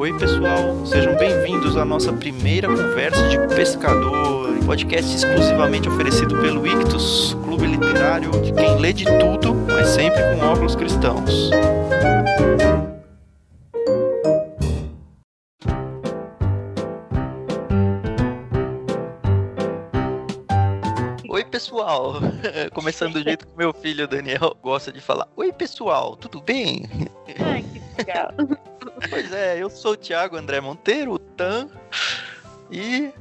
Oi, pessoal, sejam bem-vindos à nossa primeira conversa de pescador, podcast exclusivamente oferecido pelo Ictus, clube literário de quem lê de tudo, mas sempre com óculos cristãos. Oi, pessoal! Começando do jeito que meu filho Daniel gosta de falar. Oi, pessoal, tudo bem? Ai, que legal. Pois é, eu sou o Thiago André Monteiro, o Tan, e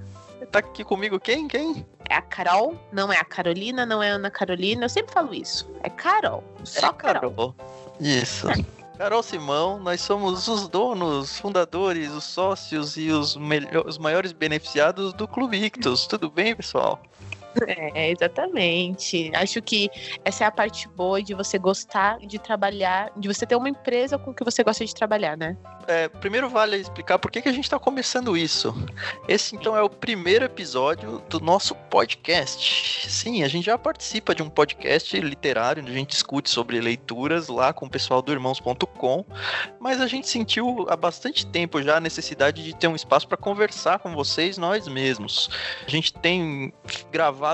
tá aqui comigo quem? Quem? É a Carol, não é a Carolina, não é a Ana Carolina, eu sempre falo isso. É Carol, só É Carol. Isso. Carol Simão, nós somos os donos, fundadores, os sócios e os, melhor, os maiores beneficiados do Clube Ictus. Tudo bem, pessoal? É, exatamente. Acho que essa é a parte boa de você gostar de trabalhar, de você ter uma empresa com que você gosta de trabalhar, né? É, primeiro vale explicar por que, que a gente está começando isso. Esse então é o primeiro episódio do nosso podcast. Sim, a gente já participa de um podcast literário onde a gente discute sobre leituras lá com o pessoal do irmãos.com, mas a gente sentiu há bastante tempo já a necessidade de ter um espaço para conversar com vocês nós mesmos. A gente tem gravado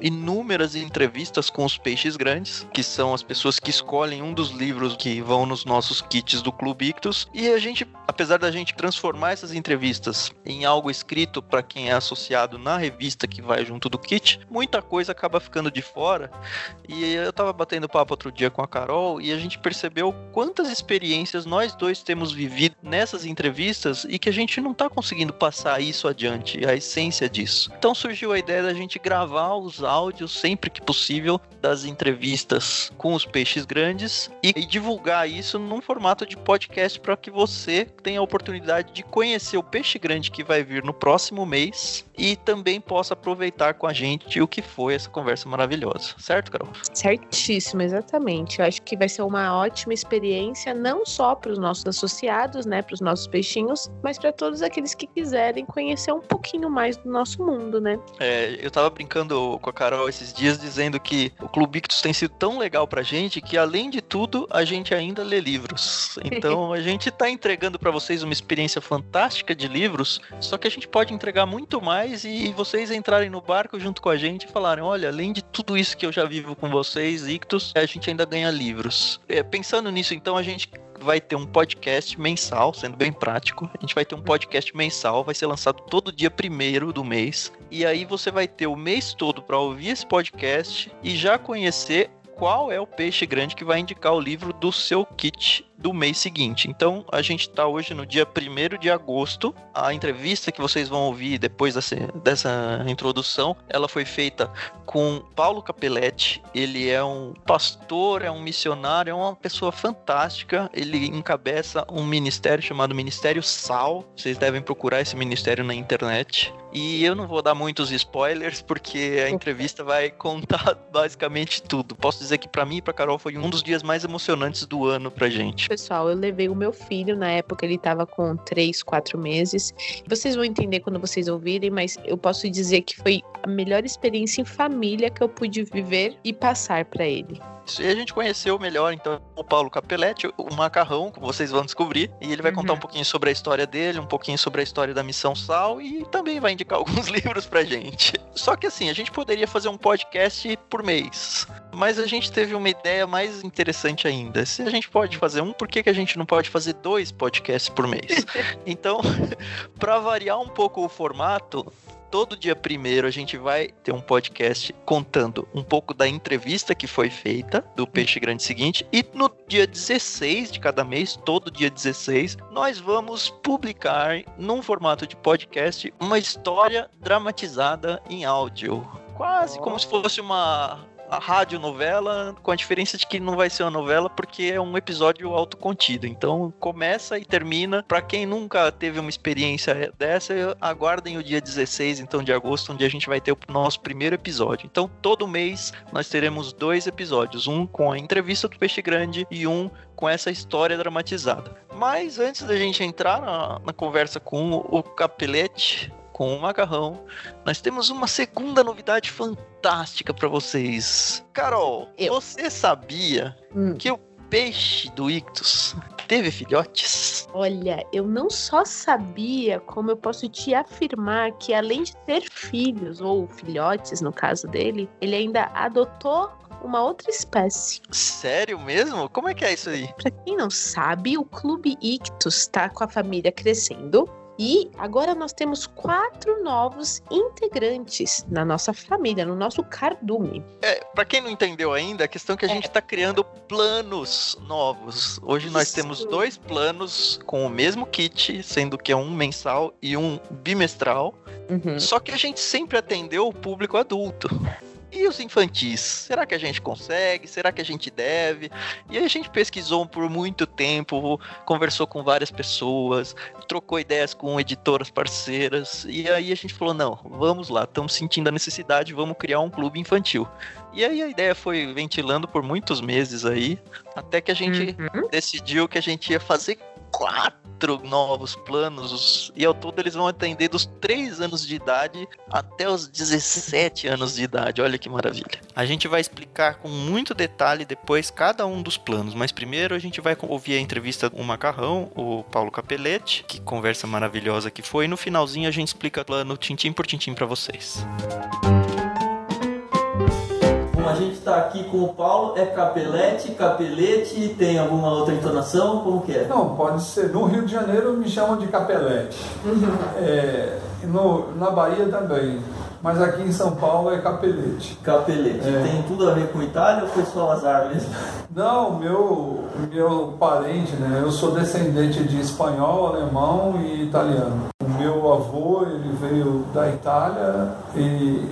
inúmeras entrevistas com os peixes grandes, que são as pessoas que escolhem um dos livros que vão nos nossos kits do Clube Ictus, e a gente, apesar da gente transformar essas entrevistas em algo escrito para quem é associado na revista que vai junto do kit, muita coisa acaba ficando de fora. E eu tava batendo papo outro dia com a Carol e a gente percebeu quantas experiências nós dois temos vivido nessas entrevistas e que a gente não tá conseguindo passar isso adiante, a essência disso. Então surgiu a ideia da gente gravar os áudios sempre que possível das entrevistas com os peixes grandes e, e divulgar isso num formato de podcast para que você tenha a oportunidade de conhecer o peixe grande que vai vir no próximo mês e também possa aproveitar com a gente o que foi essa conversa maravilhosa. Certo, Carol? Certíssimo, exatamente. Eu acho que vai ser uma ótima experiência, não só para os nossos associados, né, para os nossos peixinhos, mas para todos aqueles que quiserem conhecer um pouquinho mais do nosso mundo, né? É, eu tava brincando com a Carol esses dias dizendo que o Clube Ictus tem sido tão legal pra gente que, além de tudo, a gente ainda lê livros. Então, a gente tá entregando para vocês uma experiência fantástica de livros, só que a gente pode entregar muito mais e vocês entrarem no barco junto com a gente e falarem: olha, além de tudo isso que eu já vivo com vocês, Ictus, a gente ainda ganha livros. É, pensando nisso, então, a gente vai ter um podcast mensal, sendo bem prático. A gente vai ter um podcast mensal, vai ser lançado todo dia primeiro do mês. E aí você vai ter o mês todo para ouvir esse podcast e já conhecer qual é o peixe grande que vai indicar o livro do seu kit do mês seguinte. Então, a gente está hoje no dia 1 de agosto. A entrevista que vocês vão ouvir depois dessa, dessa introdução, ela foi feita com Paulo Capelletti. Ele é um pastor, é um missionário, é uma pessoa fantástica. Ele encabeça um ministério chamado Ministério Sal. Vocês devem procurar esse ministério na internet. E eu não vou dar muitos spoilers porque a entrevista vai contar basicamente tudo. Posso dizer que para mim e para Carol foi um dos dias mais emocionantes do ano pra gente. Pessoal, eu levei o meu filho, na época ele tava com 3, 4 meses. Vocês vão entender quando vocês ouvirem, mas eu posso dizer que foi a melhor experiência em família que eu pude viver e passar para ele. E a gente conheceu melhor, então, o Paulo Capelletti, o macarrão, como vocês vão descobrir. E ele vai contar Uhum. um pouquinho sobre a história dele, um pouquinho sobre a história da Missão Sal e também vai indicar alguns livros pra gente. Só que assim, a gente poderia fazer um podcast por mês. Mas a gente teve uma ideia mais interessante ainda. Se a gente pode fazer um, por que, que a gente não pode fazer dois podcasts por mês? Então, para variar um pouco o formato, todo dia primeiro a gente vai ter um podcast contando um pouco da entrevista que foi feita do Peixe Grande seguinte e no dia 16 de cada mês, todo dia 16, nós vamos publicar num formato de podcast uma história dramatizada em áudio. Quase como se fosse uma a rádio novela, com a diferença de que não vai ser uma novela porque é um episódio autocontido. Então começa e termina. Pra quem nunca teve uma experiência dessa, aguardem o dia 16 então de agosto, onde a gente vai ter o nosso primeiro episódio. Então todo mês nós teremos dois episódios, um com a entrevista do Peixe Grande e um com essa história dramatizada. Mas antes da gente entrar na, na conversa com o Capelete, com o Macarrão, nós temos uma segunda novidade fantástica para vocês. Carol, Eu. você sabia Hum. que o peixe do Ictus teve filhotes? Olha, eu não só sabia, como eu posso te afirmar que além de ter filhos, ou filhotes no caso dele, ele ainda adotou uma outra espécie. Sério mesmo? Como é que é isso aí? Pra quem não sabe, o Clube Ictus tá com a família crescendo. E agora nós temos quatro novos integrantes na nossa família, no nosso cardume. É, para quem não entendeu ainda, a questão é que a é. gente está criando planos novos. Hoje nós Isso. temos dois planos com o mesmo kit, sendo que é um mensal e um bimestral. Uhum. Só que a gente sempre atendeu o público adulto. E os infantis? Será que a gente consegue? Será que a gente deve? E aí a gente pesquisou por muito tempo, conversou com várias pessoas, trocou ideias com editoras parceiras, e aí a gente falou: não, vamos lá, estamos sentindo a necessidade, vamos criar um clube infantil. E aí a ideia foi ventilando por muitos meses aí, até que a gente uhum. decidiu que a gente ia fazer quatro novos planos e ao todo eles vão atender dos 3 anos de idade até os 17 anos de idade. Olha que maravilha. A gente vai explicar com muito detalhe depois cada um dos planos, mas primeiro a gente vai ouvir a entrevista com o Macarrão, o Paulo Capelete, que conversa maravilhosa que foi, e no finalzinho a gente explica o plano tintim por tintim para vocês. Música a gente está aqui com o Paulo, é capelete, capelete, tem alguma outra entonação? Como que é? Não, pode ser. No Rio de Janeiro me chamam de capelete. Uhum. É, no, na Bahia também. Mas aqui em São Paulo é capelete. Capelete. É. Tem tudo a ver com Itália ou foi só azar mesmo? Não, meu, meu parente, né? Eu sou descendente de espanhol, alemão e italiano. O meu avô, ele veio da Itália e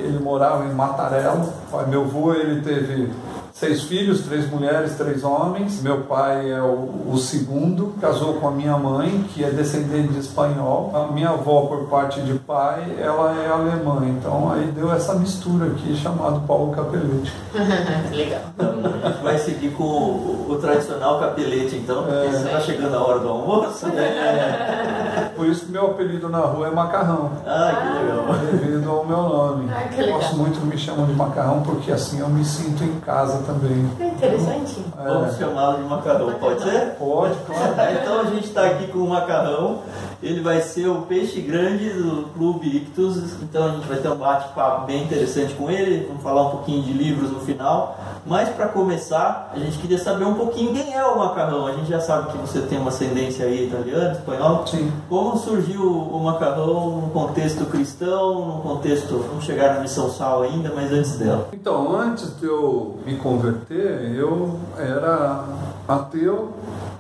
ele morava em Mattarello. Meu avô, ele teve seis filhos, três mulheres, três homens. Meu pai é o, o, segundo, casou com a minha mãe, que é descendente de espanhol. A minha avó, por parte de pai, ela é alemã. Então aí deu essa mistura aqui, chamado Paulo Capelete. Legal. Então, a gente vai seguir com o, o tradicional capelete, então, porque é. está chegando a hora do almoço. É. Por isso que meu apelido na rua é Macarrão. Ah, que legal. Devido ao meu nome. Ah, que legal. Gosto muito que me chamam de Macarrão, porque assim eu me sinto em casa também. É interessante. É. Vamos chamá-lo de macarrão, pode ser? Pode, claro. então a gente está aqui com o macarrão. Ele vai ser o peixe grande do Clube Ictus. Então a gente vai ter um bate-papo bem interessante com ele. Vamos falar um pouquinho de livros no final. Mas para começar, a gente queria saber um pouquinho quem é o macarrão. A gente já sabe que você tem uma ascendência aí italiana, espanhol. Sim. Como surgiu o macarrão no contexto cristão, no contexto. Vamos chegar na missão sal ainda, mas antes dela. Então, antes de eu me converter, eu era ateu,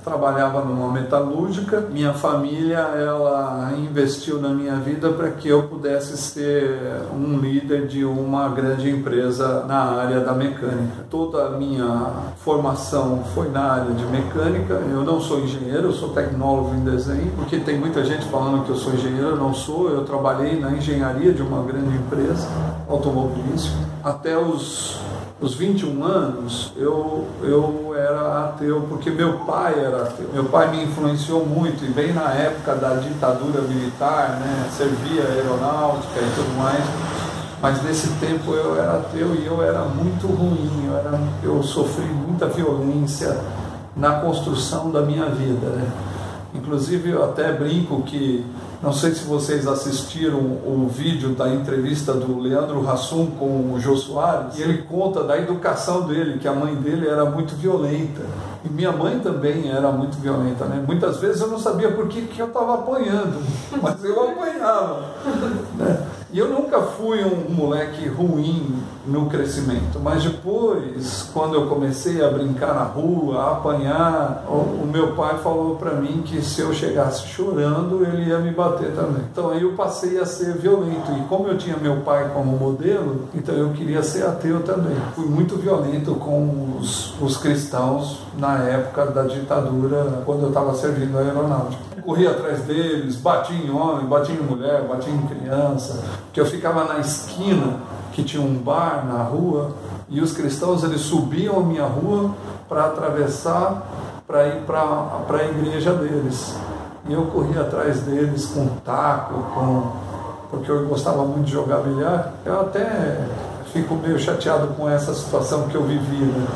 trabalhava numa metalúrgica. Minha família ela investiu na minha vida para que eu pudesse ser um líder de uma grande empresa na área da mecânica. Toda a minha formação foi na área de mecânica. Eu não sou engenheiro, eu sou tecnólogo em desenho, porque tem muita gente falando que eu sou engenheiro, eu não sou. Eu trabalhei na engenharia de uma grande empresa automobilística até os os 21 anos, eu, eu era ateu, porque meu pai era ateu. Meu pai me influenciou muito, e bem na época da ditadura militar, né, servia aeronáutica e tudo mais. Mas nesse tempo eu era ateu e eu era muito ruim, eu, era, eu sofri muita violência na construção da minha vida. Né? Inclusive eu até brinco que não sei se vocês assistiram o vídeo da entrevista do Leandro Hassum com o Jô Soares, e ele conta da educação dele, que a mãe dele era muito violenta. E minha mãe também era muito violenta, né? Muitas vezes eu não sabia por que, que eu estava apanhando, mas eu apanhava. Né? E eu nunca fui um moleque ruim no crescimento, mas depois, quando eu comecei a brincar na rua, a apanhar, o, meu pai falou para mim que se eu chegasse chorando, ele ia me bater também. Então aí eu passei a ser violento. E como eu tinha meu pai como modelo, então eu queria ser ateu também. Fui muito violento com os, os cristãos na época da ditadura, quando eu estava servindo a aeronáutica corria atrás deles, batia em homem, batia em mulher, batia em criança, que eu ficava na esquina que tinha um bar na rua e os cristãos eles subiam a minha rua para atravessar para ir para a igreja deles. E eu corria atrás deles com taco, com porque eu gostava muito de jogar bilhar. Eu até fico meio chateado com essa situação que eu vivi, né?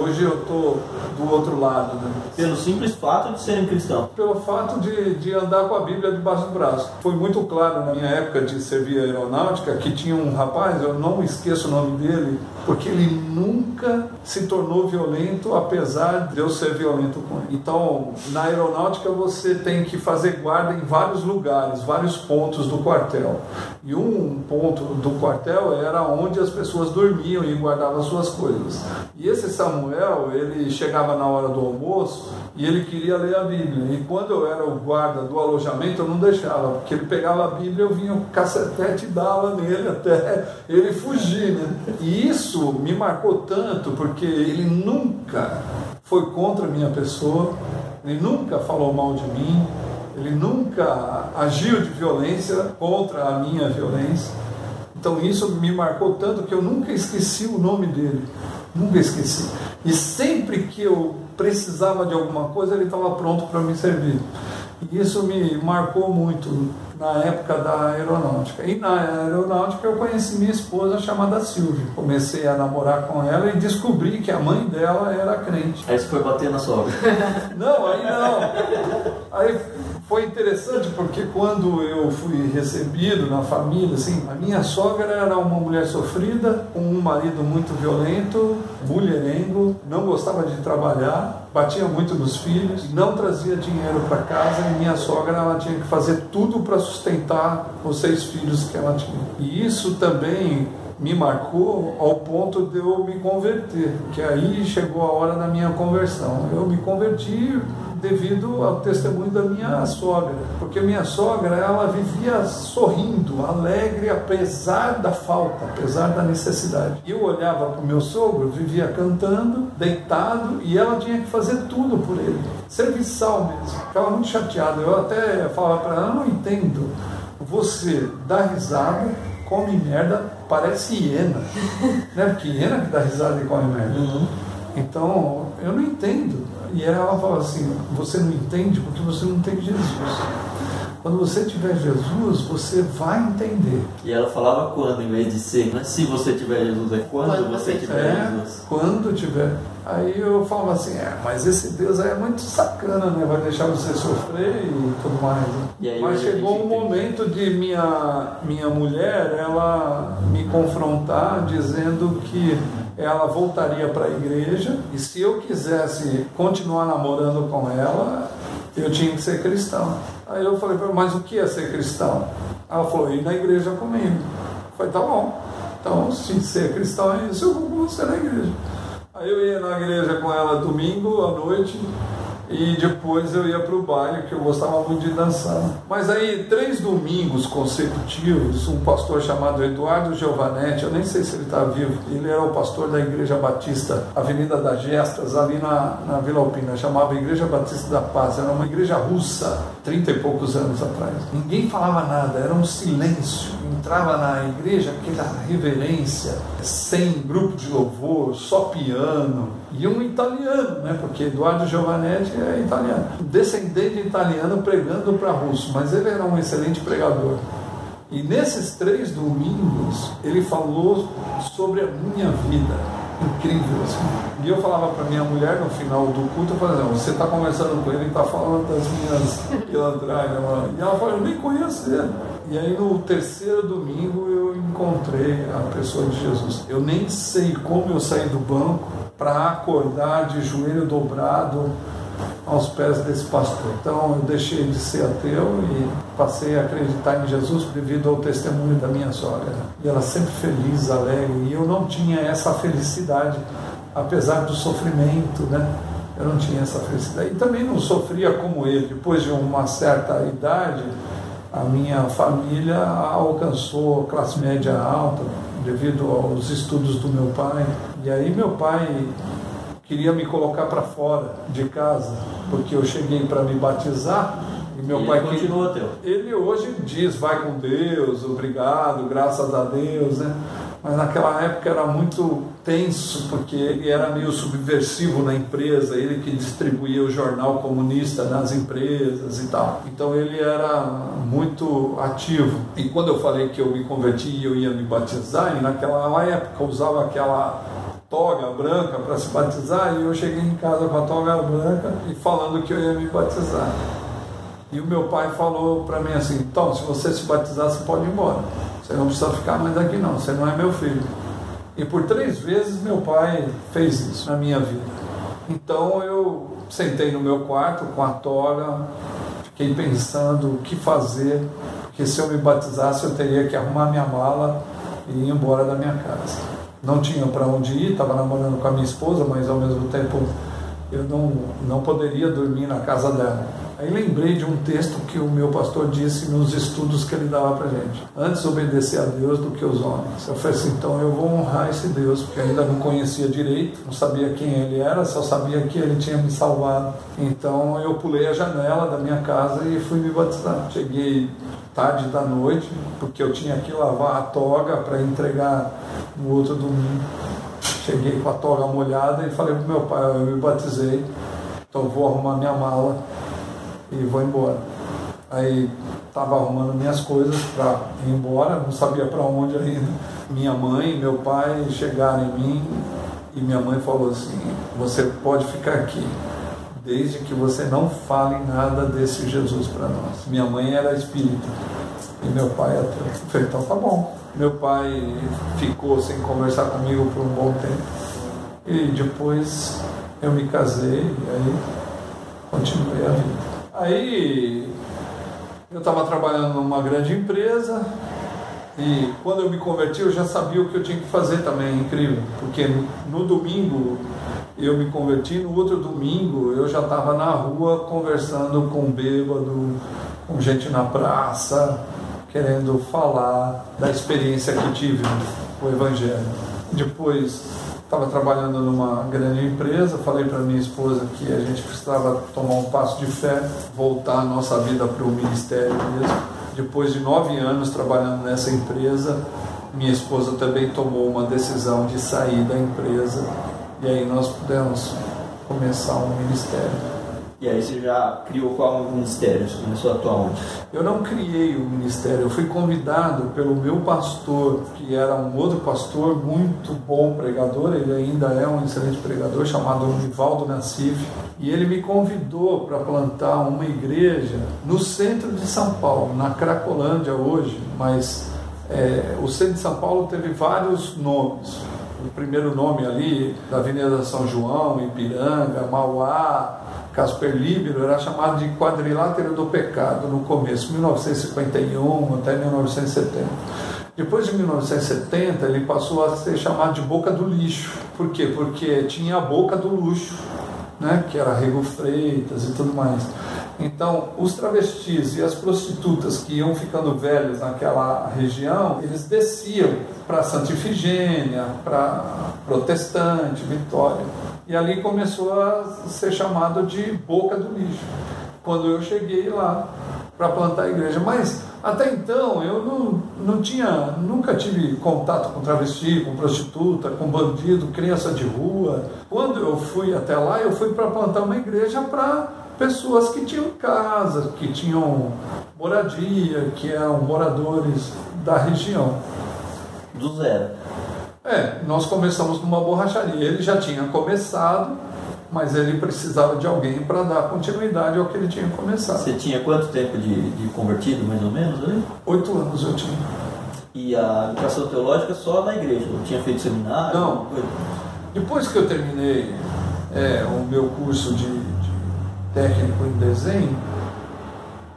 Hoje eu tô do outro lado, né? Pelo simples fato de serem cristãos. Pelo fato de, de andar com a Bíblia debaixo do braço. Foi muito claro na minha época de servir a aeronáutica que tinha um rapaz, eu não esqueço o nome dele, porque ele nunca se tornou violento, apesar de eu ser violento com ele. Então, na aeronáutica você tem que fazer guarda em vários lugares, vários pontos do quartel. E um ponto do quartel era onde as pessoas dormiam e guardavam suas coisas. E esse Samuel, ele chegava na hora do almoço e ele queria ler a Bíblia. E quando eu era o guarda do alojamento, eu não deixava, porque ele pegava a Bíblia, eu vinha o cacetete e dava nele até ele fugir, né? E isso me marcou tanto, porque ele nunca foi contra a minha pessoa, ele nunca falou mal de mim, ele nunca agiu de violência contra a minha violência. Então isso me marcou tanto que eu nunca esqueci o nome dele. Nunca esqueci. E sempre que eu precisava de alguma coisa, ele estava pronto para me servir. E isso me marcou muito na época da aeronáutica. E na aeronáutica eu conheci minha esposa chamada Silvia. Comecei a namorar com ela e descobri que a mãe dela era crente. Aí você foi bater na sogra. Não, aí não. Aí foi interessante porque quando eu fui recebido na família, assim, a minha sogra era uma mulher sofrida, com um marido muito violento, mulherengo, não gostava de trabalhar, batia muito nos filhos, não trazia dinheiro para casa e minha sogra ela tinha que fazer tudo para sustentar os seis filhos que ela tinha. E isso também me marcou ao ponto de eu me converter, que aí chegou a hora da minha conversão. Eu me converti devido ao testemunho da minha sogra, porque minha sogra ela vivia sorrindo, alegre, apesar da falta, apesar da necessidade. Eu olhava para o meu sogro, vivia cantando, deitado, e ela tinha que fazer tudo por ele, serviçal mesmo. Ficava muito chateada. Eu até falava para ela, não entendo. Você dá risada, come merda, parece hiena. né? Porque hiena que dá risada e come merda. Uhum. Então, eu não entendo. E ela fala assim: você não entende porque você não tem Jesus. Quando você tiver Jesus, você vai entender. E ela falava quando, em vez de ser, não é se você tiver Jesus, é quando, Quando você tiver É, Jesus. quando tiver. Aí eu falo assim: é, mas esse Deus aí é muito sacana, né? Vai deixar você sofrer e tudo mais. né? E aí mas chegou um entende. momento de minha, minha mulher ela me confrontar, dizendo que ela voltaria para a igreja e se eu quisesse continuar namorando com ela, eu tinha que ser cristão. Aí eu falei para ela, mas o que é ser cristão? Ela falou, ir na igreja comigo. Eu falei, tá bom. Então, se ser cristão é isso, eu vou com você na igreja. Aí eu ia na igreja com ela domingo à noite e depois eu ia para o baile, que eu gostava muito de dançar. Mas aí, três domingos consecutivos, um pastor chamado Eduardo Giovanetti, eu nem sei se ele está vivo, ele era o pastor da Igreja Batista, Avenida das Gestas, ali na, na Vila Alpina, chamava Igreja Batista da Paz, era uma igreja russa, trinta e poucos anos atrás. Ninguém falava nada, era um silêncio. Entrava na igreja aquela reverência, sem grupo de louvor, só piano, e um italiano, né? porque Eduardo Giovanetti é italiano, descendente italiano pregando para russo, mas ele era um excelente pregador. E nesses três domingos ele falou sobre a minha vida, incrível assim. E eu falava para minha mulher no final do culto, eu você está conversando com ele e está falando das minhas pilantragem. lá." E ela falou, eu nem conheço ele. E aí no terceiro domingo eu encontrei a pessoa de Jesus. Eu nem sei como eu saí do banco para acordar de joelho dobrado aos pés desse pastor. Então eu deixei de ser ateu e passei a acreditar em Jesus devido ao testemunho da minha sogra. E ela sempre feliz, alegre, e eu não tinha essa felicidade, apesar do sofrimento, né? Eu não tinha essa felicidade. E também não sofria como ele. Depois de uma certa idade, a minha família alcançou classe média alta devido aos estudos do meu pai. E aí meu pai queria me colocar para fora de casa, porque eu cheguei para me batizar e meu E pai ele continua ateu. ele hoje diz, vai com Deus, obrigado, graças a Deus, né? mas naquela época era muito tenso, porque era meio subversivo na empresa, ele que distribuía o jornal comunista nas empresas e tal. Então ele era muito ativo. E quando eu falei que eu me converti e eu ia me batizar, e naquela época usava aquela toga branca para se batizar, e eu cheguei em casa com a toga branca e falando que eu ia me batizar. E o meu pai falou para mim assim: então, se você se batizar, você pode ir embora. Você não precisa ficar mais aqui, não. Você não é meu filho. E por três vezes meu pai fez isso na minha vida. Então eu sentei no meu quarto com a toga, fiquei pensando o que fazer, porque se eu me batizasse eu teria que arrumar minha mala e ir embora da minha casa. Não tinha para onde ir, estava namorando com a minha esposa, mas ao mesmo tempo eu não, não poderia dormir na casa dela. Aí lembrei de um texto que o meu pastor disse nos estudos que ele dava para gente. Antes obedecer a Deus do que os homens. Eu falei assim, então eu vou honrar esse Deus, porque ainda não conhecia direito, não sabia quem ele era, só sabia que ele tinha me salvado. Então eu pulei a janela da minha casa e fui me batizar. Cheguei tarde da noite, porque eu tinha que lavar a toga para entregar no outro domingo. Cheguei com a toga molhada e falei pro meu pai, eu me batizei, então vou arrumar minha mala e vou embora. Aí estava arrumando minhas coisas para ir embora, não sabia para onde ainda. Minha mãe e meu pai chegaram em mim e minha mãe falou assim: Você pode ficar aqui, desde que você não fale nada desse Jesus para nós. Minha mãe era espírita e meu pai até. Eu falei: Então tá bom. Meu pai ficou sem conversar comigo por um bom tempo e depois eu me casei e aí continuei a vida. Aí eu estava trabalhando numa grande empresa e quando eu me converti eu já sabia o que eu tinha que fazer também, incrível, porque no domingo eu me converti, no outro domingo eu já estava na rua conversando com bêbado, com gente na praça, querendo falar da experiência que tive com o Evangelho. Depois estava trabalhando numa grande empresa, falei para minha esposa que a gente precisava tomar um passo de fé, voltar a nossa vida para o ministério mesmo. Depois de nove anos trabalhando nessa empresa, minha esposa também tomou uma decisão de sair da empresa e aí nós pudemos começar um ministério. E aí você já criou qual ministério? Você começou a atuar onde? Eu não criei o ministério, eu fui convidado pelo meu pastor, que era um outro pastor muito bom pregador, ele ainda é um excelente pregador, chamado Nivaldo Nassif, e ele me convidou para plantar uma igreja no centro de São Paulo, na Cracolândia hoje, mas é, o centro de São Paulo teve vários nomes. O primeiro nome ali, da Avenida São João, Ipiranga, Mauá, Casper Libero era chamado de quadrilátero do pecado no começo, 1951 até 1970. Depois de 1970, ele passou a ser chamado de boca do lixo. Por quê? Porque tinha a boca do luxo, né? que era Rego Freitas e tudo mais. Então, os travestis e as prostitutas que iam ficando velhos naquela região, eles desciam para Santa Ifigênia, para Protestante, Vitória. E ali começou a ser chamado de boca do lixo. Quando eu cheguei lá para plantar a igreja, mas até então eu não, não tinha, nunca tive contato com travesti, com prostituta, com bandido, criança de rua. Quando eu fui até lá, eu fui para plantar uma igreja para pessoas que tinham casa, que tinham moradia, que eram moradores da região. Do zero. É, nós começamos numa borracharia. Ele já tinha começado, mas ele precisava de alguém para dar continuidade ao que ele tinha começado. Você tinha quanto tempo de, de convertido, mais ou menos, ali? Oito anos eu tinha. E a educação teológica só na igreja? Não tinha feito seminário? Não. Depois que eu terminei é, o meu curso de, de técnico em desenho,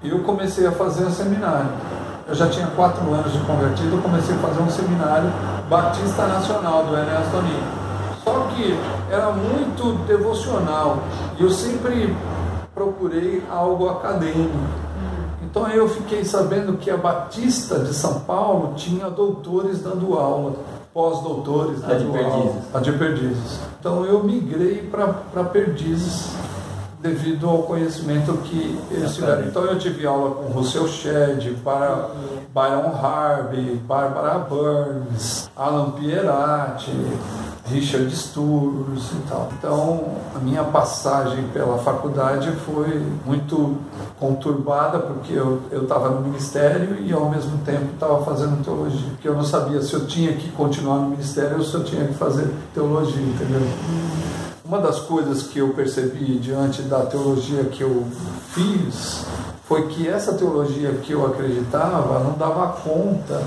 eu comecei a fazer um seminário. Eu já tinha quatro anos de convertido, eu comecei a fazer um seminário Batista Nacional do Enéas Toninho. Só que era muito devocional e eu sempre procurei algo acadêmico. Então eu fiquei sabendo que a Batista de São Paulo tinha doutores dando aula, pós-doutores dando a de aula. A de Perdizes. Então eu migrei para Perdizes devido ao conhecimento que eles tiveram. Então eu tive aula com Russell Shedd, para Byron Harvey, Barbara Burns, Alan Pieratti, Richard Sturz e tal. Então, a minha passagem pela faculdade foi muito conturbada, porque eu estava no ministério e, ao mesmo tempo, estava fazendo teologia. Porque eu não sabia se eu tinha que continuar no ministério ou se eu tinha que fazer teologia, entendeu? Uma das coisas que eu percebi diante da teologia que eu fiz foi que essa teologia que eu acreditava não dava conta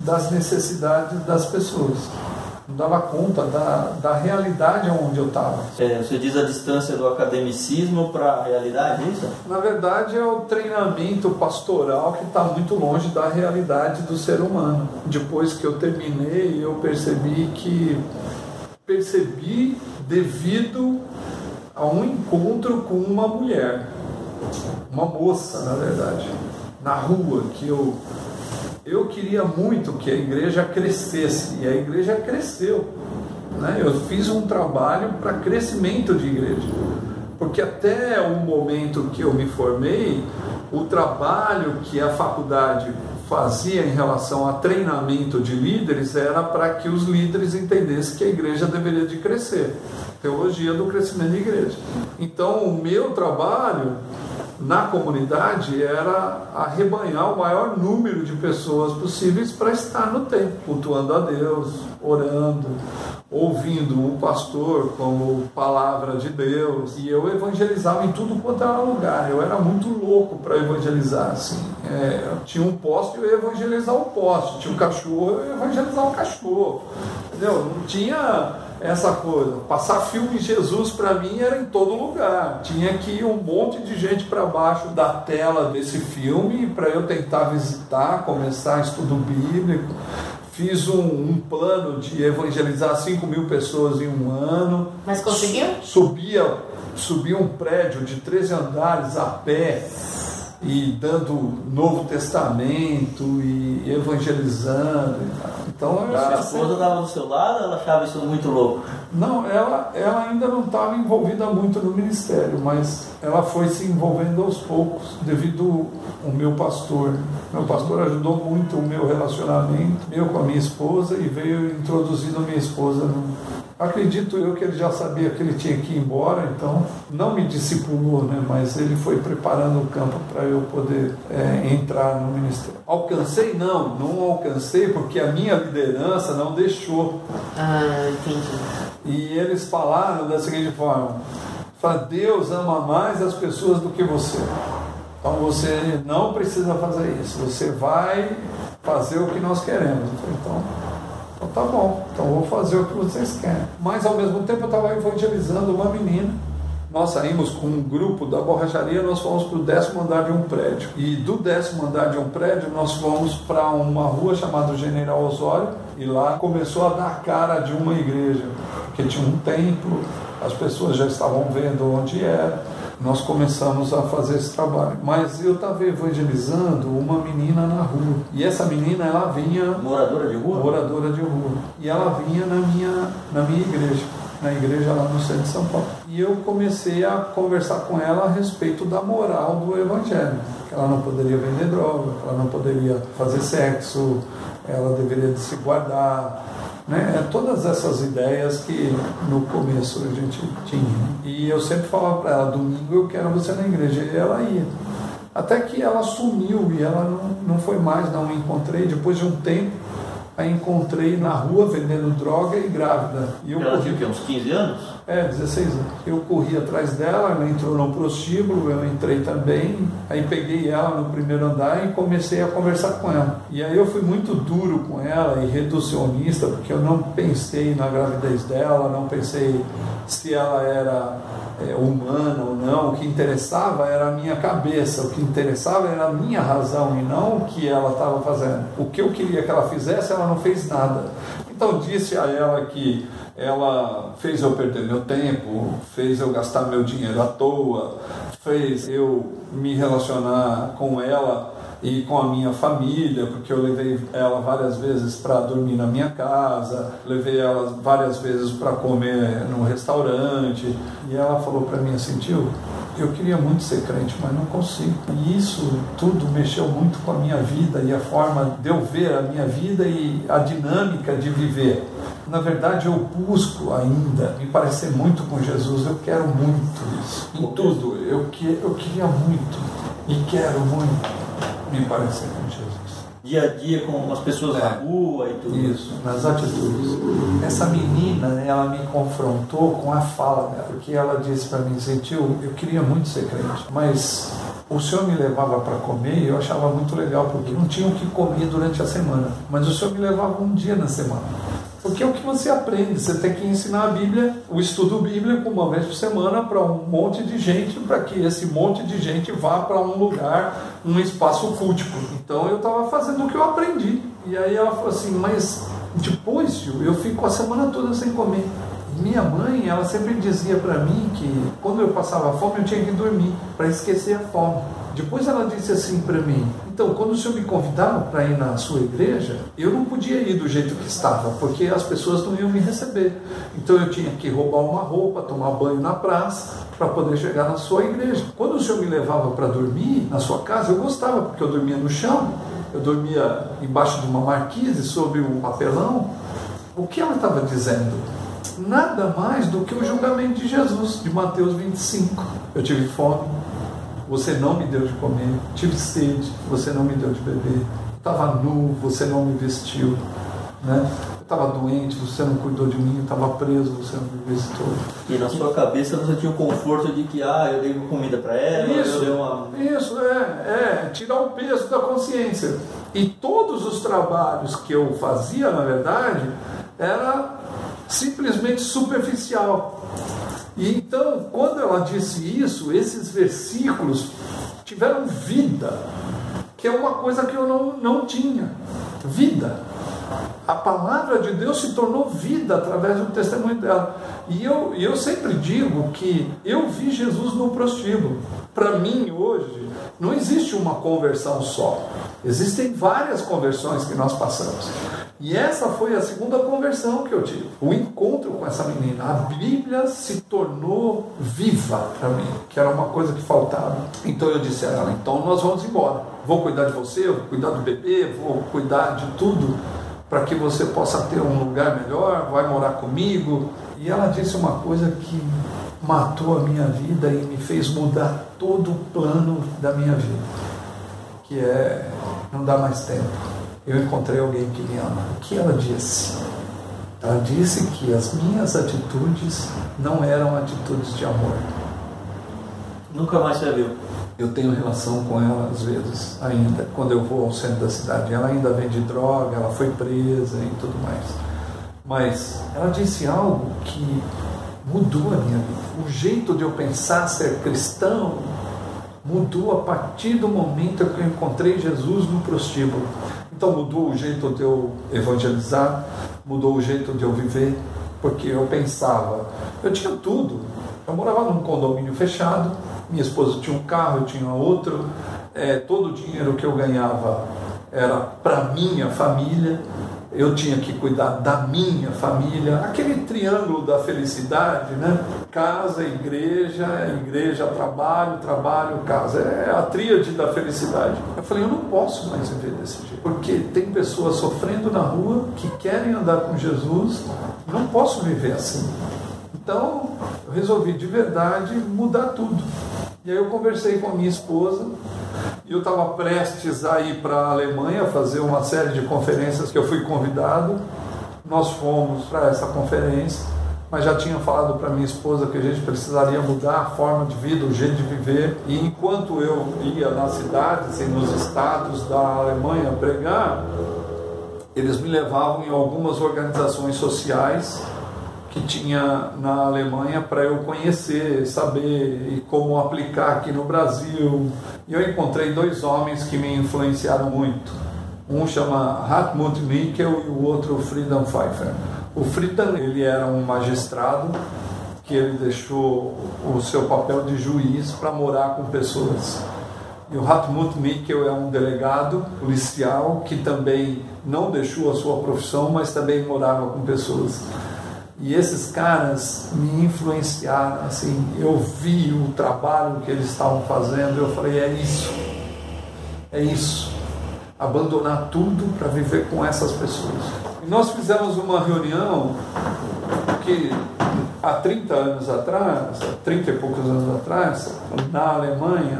das necessidades das pessoas não dava conta da, da realidade onde eu estava. É, você diz a distância do academicismo para a realidade, é isso? Na verdade, é o treinamento pastoral que está muito longe da realidade do ser humano. Depois que eu terminei, eu percebi que percebi devido a um encontro com uma mulher, uma moça, na verdade, na rua que eu eu queria muito que a igreja crescesse e a igreja cresceu. Né? Eu fiz um trabalho para crescimento de igreja, porque até o momento que eu me formei, o trabalho que a faculdade fazia em relação a treinamento de líderes era para que os líderes entendessem que a igreja deveria de crescer. Teologia do crescimento da igreja. Então, o meu trabalho na comunidade era arrebanhar o maior número de pessoas possíveis para estar no templo, cultuando a Deus, orando, ouvindo o pastor como palavra de Deus. E eu evangelizava em tudo quanto era lugar. Eu era muito louco para evangelizar. Assim. É, tinha um poste, eu ia evangelizar o poste. Tinha um cachorro, eu ia evangelizar o cachorro. Entendeu? Não tinha essa coisa. Passar filme Jesus para mim era em todo lugar. Tinha que ir um monte de gente para baixo da tela desse filme para eu tentar visitar, começar estudo bíblico. Fiz um, um, plano de evangelizar 5 mil pessoas em um ano. Mas conseguiu? Subia, subia um prédio de 13 andares a pé e dando Novo Testamento e evangelizando. Então a esposa estava do seu lado, ela achava isso muito louco. Não, ela, ela ainda não estava envolvida muito no ministério, mas ela foi se envolvendo aos poucos devido ao meu pastor. Meu pastor ajudou muito o meu relacionamento, meu com a minha esposa e veio introduzindo a minha esposa no, Acredito eu que ele já sabia que ele tinha que ir embora, então não me discipulou, né? mas ele foi preparando o campo para eu poder é, entrar no ministério. Alcancei? Não, não alcancei porque a minha liderança não deixou. Ah, entendi. E eles falaram da seguinte forma: Deus ama mais as pessoas do que você. Então você não precisa fazer isso, você vai fazer o que nós queremos. Então, então tá bom, então vou fazer o que vocês querem. Mas ao mesmo tempo eu estava evangelizando uma menina. Nós saímos com um grupo da borracharia, nós fomos para o décimo andar de um prédio. E do décimo andar de um prédio, nós fomos para uma rua chamada General Osório. E lá começou a dar cara de uma igreja, porque tinha um templo, as pessoas já estavam vendo onde era nós começamos a fazer esse trabalho. Mas eu estava evangelizando uma menina na rua. E essa menina, ela vinha. Moradora de rua? Moradora de rua. E ela vinha na minha, na minha igreja. Na igreja lá no centro de São Paulo. E eu comecei a conversar com ela a respeito da moral do evangelho. Que ela não poderia vender droga, que ela não poderia fazer sexo, ela deveria se guardar, né? É todas essas ideias que no começo a gente tinha. E eu sempre falava para ela, domingo eu quero você na igreja. E ela ia. Até que ela sumiu e ela não, não foi mais, não encontrei. Depois de um tempo, a encontrei na rua vendendo droga e grávida. E eu ela corri... tinha uns 15 anos? É, 16 anos. Eu corri atrás dela, ela entrou no prostíbulo, eu entrei também. Aí peguei ela no primeiro andar e comecei a conversar com ela. E aí eu fui muito duro com ela e reducionista, porque eu não pensei na gravidez dela, não pensei se ela era é, humana ou não, o que interessava era a minha cabeça, o que interessava era a minha razão e não o que ela estava fazendo. O que eu queria que ela fizesse, ela não fez nada. Então disse a ela que ela fez eu perder meu tempo, fez eu gastar meu dinheiro à toa, fez eu me relacionar com ela e com a minha família, porque eu levei ela várias vezes para dormir na minha casa, levei ela várias vezes para comer no restaurante, e ela falou para mim assim, tio, eu queria muito ser crente, mas não consigo. E isso tudo mexeu muito com a minha vida e a forma de eu ver a minha vida e a dinâmica de viver. Na verdade, eu busco ainda me parecer muito com Jesus, eu quero muito isso. Em tudo, eu, que, eu queria muito e quero muito me parecer com Jesus. Dia a dia com as pessoas é. na rua e tudo. Isso, nas atitudes. Essa menina, ela me confrontou com a fala dela, porque ela disse para mim, sentiu, eu queria muito ser crente, mas o senhor me levava para comer e eu achava muito legal, porque não tinha o que comer durante a semana, mas o senhor me levava um dia na semana. Porque é o que você aprende. Você tem que ensinar a Bíblia, o estudo bíblico, uma vez por semana, para um monte de gente, para que esse monte de gente vá para um lugar, um espaço cultico. Então eu estava fazendo o que eu aprendi. E aí ela falou assim: Mas depois, eu fico a semana toda sem comer. Minha mãe, ela sempre dizia para mim que quando eu passava fome eu tinha que dormir para esquecer a fome. Depois ela disse assim para mim: Então, quando o senhor me convidava para ir na sua igreja, eu não podia ir do jeito que estava, porque as pessoas não iam me receber. Então, eu tinha que roubar uma roupa, tomar banho na praça, para poder chegar na sua igreja. Quando o senhor me levava para dormir na sua casa, eu gostava, porque eu dormia no chão, eu dormia embaixo de uma marquise, sobre um papelão. O que ela estava dizendo? Nada mais do que o julgamento de Jesus, de Mateus 25. Eu tive fome, você não me deu de comer. Tive sede, você não me deu de beber. Estava nu, você não me vestiu. Né? estava doente, você não cuidou de mim, estava preso, você não me visitou. E na sua cabeça você tinha o conforto de que, ah, eu dei comida para ela, isso, eu dei uma. Isso, é, é, tirar o peso da consciência. E todos os trabalhos que eu fazia, na verdade, era simplesmente superficial. E então, quando ela disse isso, esses versículos tiveram vida, que é uma coisa que eu não, não tinha. Vida. A palavra de Deus se tornou vida através do testemunho dela. E eu, eu sempre digo que eu vi Jesus no prostíbulo. Para mim, hoje, não existe uma conversão só. Existem várias conversões que nós passamos. E essa foi a segunda conversão que eu tive. O encontro com essa menina. A Bíblia se tornou viva para mim, que era uma coisa que faltava. Então eu disse a ela: então nós vamos embora. Vou cuidar de você, vou cuidar do bebê, vou cuidar de tudo para que você possa ter um lugar melhor, vai morar comigo. E ela disse uma coisa que matou a minha vida e me fez mudar todo o plano da minha vida, que é não dá mais tempo. Eu encontrei alguém que me ama. O que ela disse? Ela disse que as minhas atitudes não eram atitudes de amor. Nunca mais você viu? Eu tenho relação com ela às vezes, ainda, quando eu vou ao centro da cidade. Ela ainda vende droga, ela foi presa e tudo mais. Mas ela disse algo que mudou a minha vida. O jeito de eu pensar ser cristão mudou a partir do momento que eu encontrei Jesus no prostíbulo. Então mudou o jeito de eu evangelizar, mudou o jeito de eu viver, porque eu pensava, eu tinha tudo. Eu morava num condomínio fechado, minha esposa tinha um carro, eu tinha outro. É, todo o dinheiro que eu ganhava era para minha família. Eu tinha que cuidar da minha família, aquele triângulo da felicidade, né? Casa, igreja, igreja, trabalho, trabalho, casa. É a tríade da felicidade. Eu falei, eu não posso mais viver desse jeito, porque tem pessoas sofrendo na rua que querem andar com Jesus. Não posso viver assim. Então, eu resolvi de verdade mudar tudo. E aí eu conversei com a minha esposa e eu estava prestes a ir para a Alemanha fazer uma série de conferências que eu fui convidado. Nós fomos para essa conferência, mas já tinha falado para minha esposa que a gente precisaria mudar a forma de vida, o jeito de viver. E enquanto eu ia nas cidades e nos estados da Alemanha pregar, eles me levavam em algumas organizações sociais que tinha na Alemanha para eu conhecer, saber e como aplicar aqui no Brasil. E eu encontrei dois homens que me influenciaram muito. Um chama Hartmut Nickel e o outro Friedan Pfeiffer. O Friedan, ele era um magistrado que ele deixou o seu papel de juiz para morar com pessoas. E o Hartmut Mikkel é um delegado policial que também não deixou a sua profissão, mas também morava com pessoas. E esses caras me influenciaram, assim, eu vi o trabalho que eles estavam fazendo, eu falei, é isso, é isso, abandonar tudo para viver com essas pessoas. E nós fizemos uma reunião que há 30 anos atrás, 30 e poucos anos atrás, na Alemanha,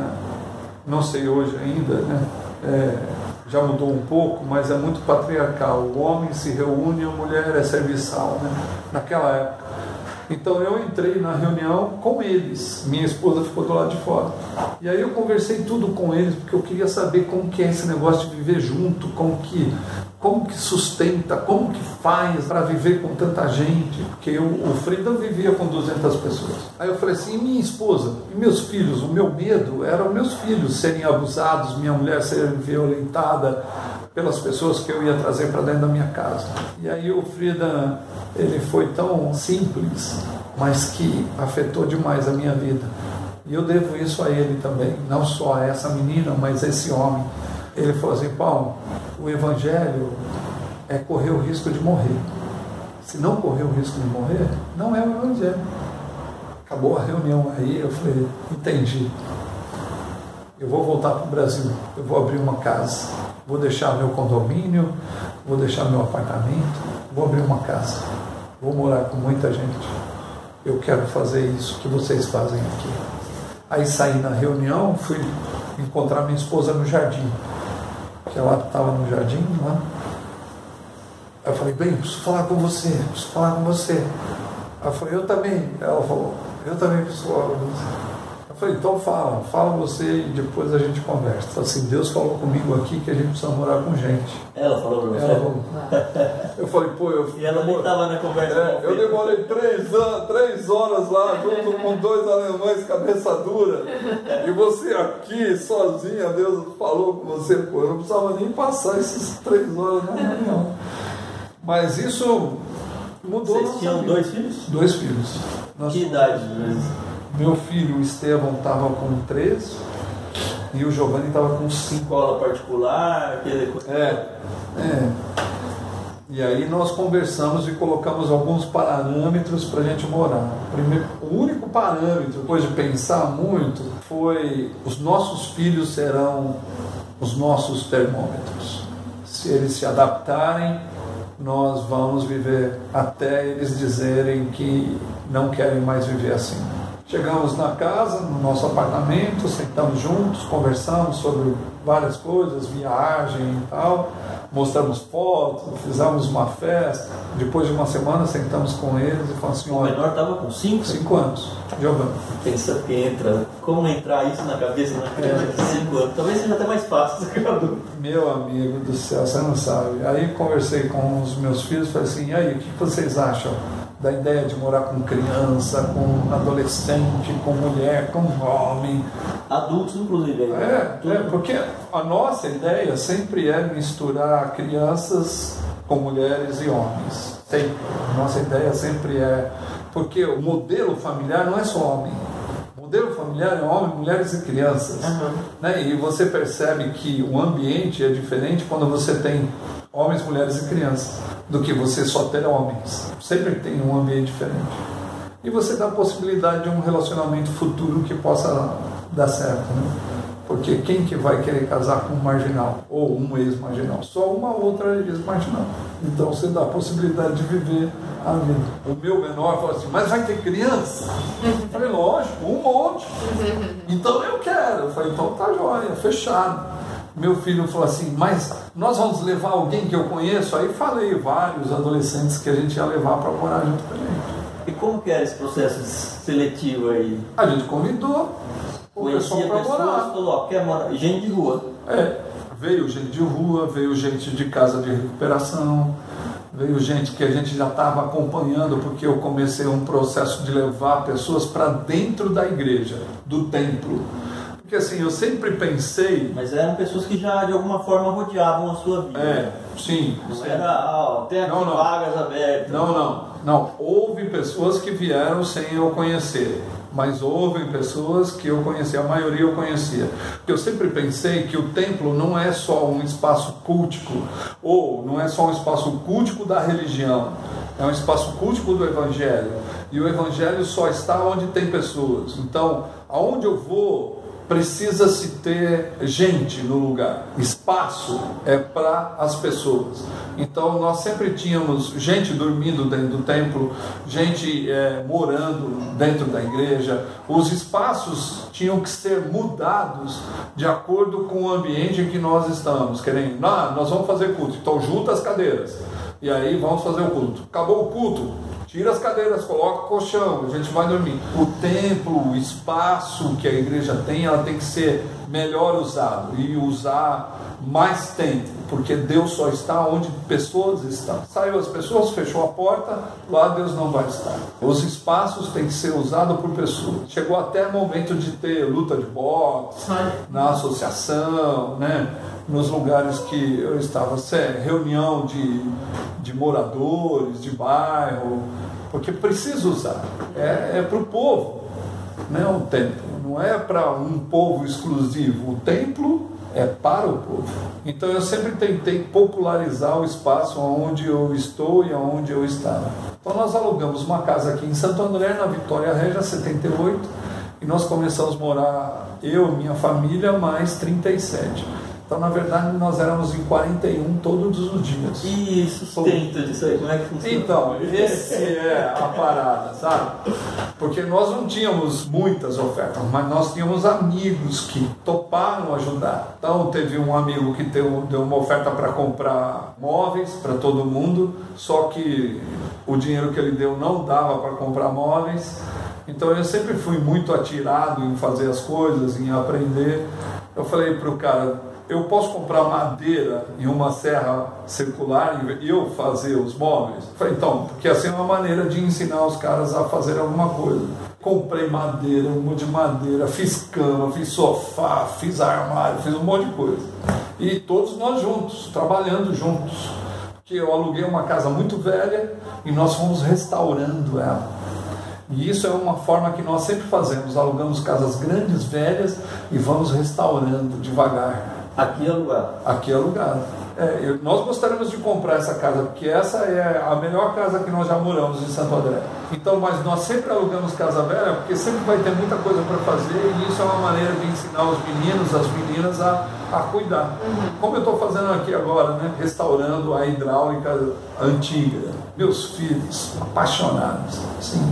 não sei hoje ainda, né? É, já mudou um pouco, mas é muito patriarcal. O homem se reúne, a mulher é serviçal, né? naquela época. Então eu entrei na reunião com eles, minha esposa ficou do lado de fora. E aí eu conversei tudo com eles, porque eu queria saber como que é esse negócio de viver junto, como que, como que sustenta, como que faz para viver com tanta gente, porque eu, o Frida vivia com 200 pessoas. Aí eu falei assim, minha esposa e meus filhos, o meu medo era os meus filhos serem abusados, minha mulher ser violentada pelas pessoas que eu ia trazer para dentro da minha casa. E aí o Frida, ele foi tão simples, mas que afetou demais a minha vida. E eu devo isso a ele também, não só a essa menina, mas a esse homem. Ele falou assim: Paulo, o Evangelho é correr o risco de morrer. Se não correr o risco de morrer, não é o Evangelho. Acabou a reunião aí, eu falei: entendi. Eu vou voltar para o Brasil, eu vou abrir uma casa, vou deixar meu condomínio, vou deixar meu apartamento, vou abrir uma casa, vou morar com muita gente. Eu quero fazer isso que vocês fazem aqui. Aí saí na reunião, fui encontrar minha esposa no jardim que ela estava no jardim lá. Eu falei, bem, preciso falar com você, preciso falar com você. Eu falei, eu também. Ela falou, eu também preciso falar com você. Falei, então fala, fala você e depois a gente conversa. Falei assim, Deus falou comigo aqui que a gente precisa morar com gente. Ela falou pra você? Ela falou. Eu falei, pô, eu. E ela nem estava na conversa. É, eu demorei três, anos, três horas lá, junto com dois alemães cabeça dura. E você aqui, sozinha, Deus falou com você, pô, eu não precisava nem passar essas três horas na reunião. Mas isso mudou. Vocês tinham vida. dois filhos? Dois filhos. Nós que idade? Meu filho, o Estevão, estava com 13 e o Giovanni estava com 5. Escola particular? Aquele... É, é. E aí nós conversamos e colocamos alguns parâmetros para a gente morar. Primeiro, o único parâmetro, depois de pensar muito, foi os nossos filhos serão os nossos termômetros. Se eles se adaptarem, nós vamos viver até eles dizerem que não querem mais viver assim. Chegamos na casa, no nosso apartamento, sentamos juntos, conversamos sobre várias coisas, viagem e tal, mostramos fotos, fizemos uma festa. Depois de uma semana, sentamos com eles e falamos assim: O menor estava com 5? 5 anos, jogando. Pensa que entra, como entrar isso na cabeça de uma criança de 5 anos? Talvez seja até mais fácil do que adulto. Meu amigo do céu, você não sabe. Aí conversei com os meus filhos e falei assim: e aí, o que vocês acham? Da ideia de morar com criança, com adolescente, com mulher, com homem. Adultos, inclusive. É, é, porque a nossa ideia sempre é misturar crianças com mulheres e homens. Sempre. Nossa ideia sempre é. Porque o modelo familiar não é só homem. O modelo familiar é homem, mulheres e crianças. Uhum. Né? E você percebe que o ambiente é diferente quando você tem homens, mulheres e crianças, do que você só ter homens. Sempre tem um ambiente diferente. E você dá a possibilidade de um relacionamento futuro que possa dar certo, né? Porque quem que vai querer casar com um marginal ou um ex-marginal? Só uma outra ex-marginal. Então você dá a possibilidade de viver a vida. O meu menor falou assim, mas vai ter criança? Eu falei, lógico, um monte. Então eu quero. Eu falei, então tá jóia, fechado meu filho falou assim: Mas nós vamos levar alguém que eu conheço? Aí falei vários adolescentes que a gente ia levar para morar junto com a gente. E como que era esse processo seletivo aí? A gente convidou o pessoal para morar. Falou, ó, quer morar? Gente de rua. É, veio gente de rua, veio gente de casa de recuperação, veio gente que a gente já estava acompanhando, porque eu comecei um processo de levar pessoas para dentro da igreja, do templo. Porque assim, eu sempre pensei. Mas eram pessoas que já de alguma forma rodeavam a sua vida. É, sim. Não sim. era, ó, tem aqui não, não. vagas abertas. Não, não. Não, houve pessoas que vieram sem eu conhecer. mas houve pessoas que eu conhecia, a maioria eu conhecia. Porque eu sempre pensei que o templo não é só um espaço cultico, ou não é só um espaço cultico da religião, é um espaço cultico do evangelho. E o evangelho só está onde tem pessoas. Então, aonde eu vou, precisa-se ter gente no lugar. Espaço é para as pessoas. Então nós sempre tínhamos gente dormindo dentro do templo, gente é, morando dentro da igreja. Os espaços tinham que ser mudados de acordo com o ambiente em que nós estamos. Querendo, ah, nós vamos fazer culto, então junta as cadeiras. E aí vamos fazer o culto. Acabou o culto, Tira as cadeiras, coloca o colchão, a gente vai dormir. O templo, o espaço que a igreja tem, ela tem que ser melhor usado e usar mais tempo, porque Deus só está onde pessoas estão. Saiu as pessoas, fechou a porta, lá Deus não vai estar. Os espaços têm que ser usados por pessoas. Chegou até o momento de ter luta de boxe na associação, né? Nos lugares que eu estava, reunião de, de moradores, de bairro, porque precisa usar. É, é para o povo, não é um templo, não é para um povo exclusivo. O templo é para o povo. Então eu sempre tentei popularizar o espaço onde eu estou e onde eu estava. Então nós alugamos uma casa aqui em Santo André, na Vitória Regia 78, e nós começamos a morar, eu, minha família, mais 37. Então, na verdade, nós éramos em 41 todos os dias. E sustento disso aí, como é que funciona? Então, esse é a parada, sabe? Porque nós não tínhamos muitas ofertas, mas nós tínhamos amigos que toparam ajudar. Então, teve um amigo que deu, deu uma oferta para comprar móveis para todo mundo, só que o dinheiro que ele deu não dava para comprar móveis. Então, eu sempre fui muito atirado em fazer as coisas, em aprender. Eu falei para o cara, eu posso comprar madeira e uma serra circular e eu fazer os móveis? Falei, então, porque assim é uma maneira de ensinar os caras a fazer alguma coisa. Comprei madeira, um monte de madeira, fiz cama, fiz sofá, fiz armário, fiz um monte de coisa. E todos nós juntos, trabalhando juntos. Porque eu aluguei uma casa muito velha e nós fomos restaurando ela. E isso é uma forma que nós sempre fazemos: alugamos casas grandes, velhas e vamos restaurando devagar. Aqui é alugado. Aqui é alugado. É, eu, nós gostaríamos de comprar essa casa, porque essa é a melhor casa que nós já moramos em Santo André. Então, mas nós sempre alugamos casa velha, porque sempre vai ter muita coisa para fazer e isso é uma maneira de ensinar os meninos, as meninas a, a cuidar. Uhum. Como eu estou fazendo aqui agora, né? restaurando a hidráulica antiga. Meus filhos, apaixonados. Sim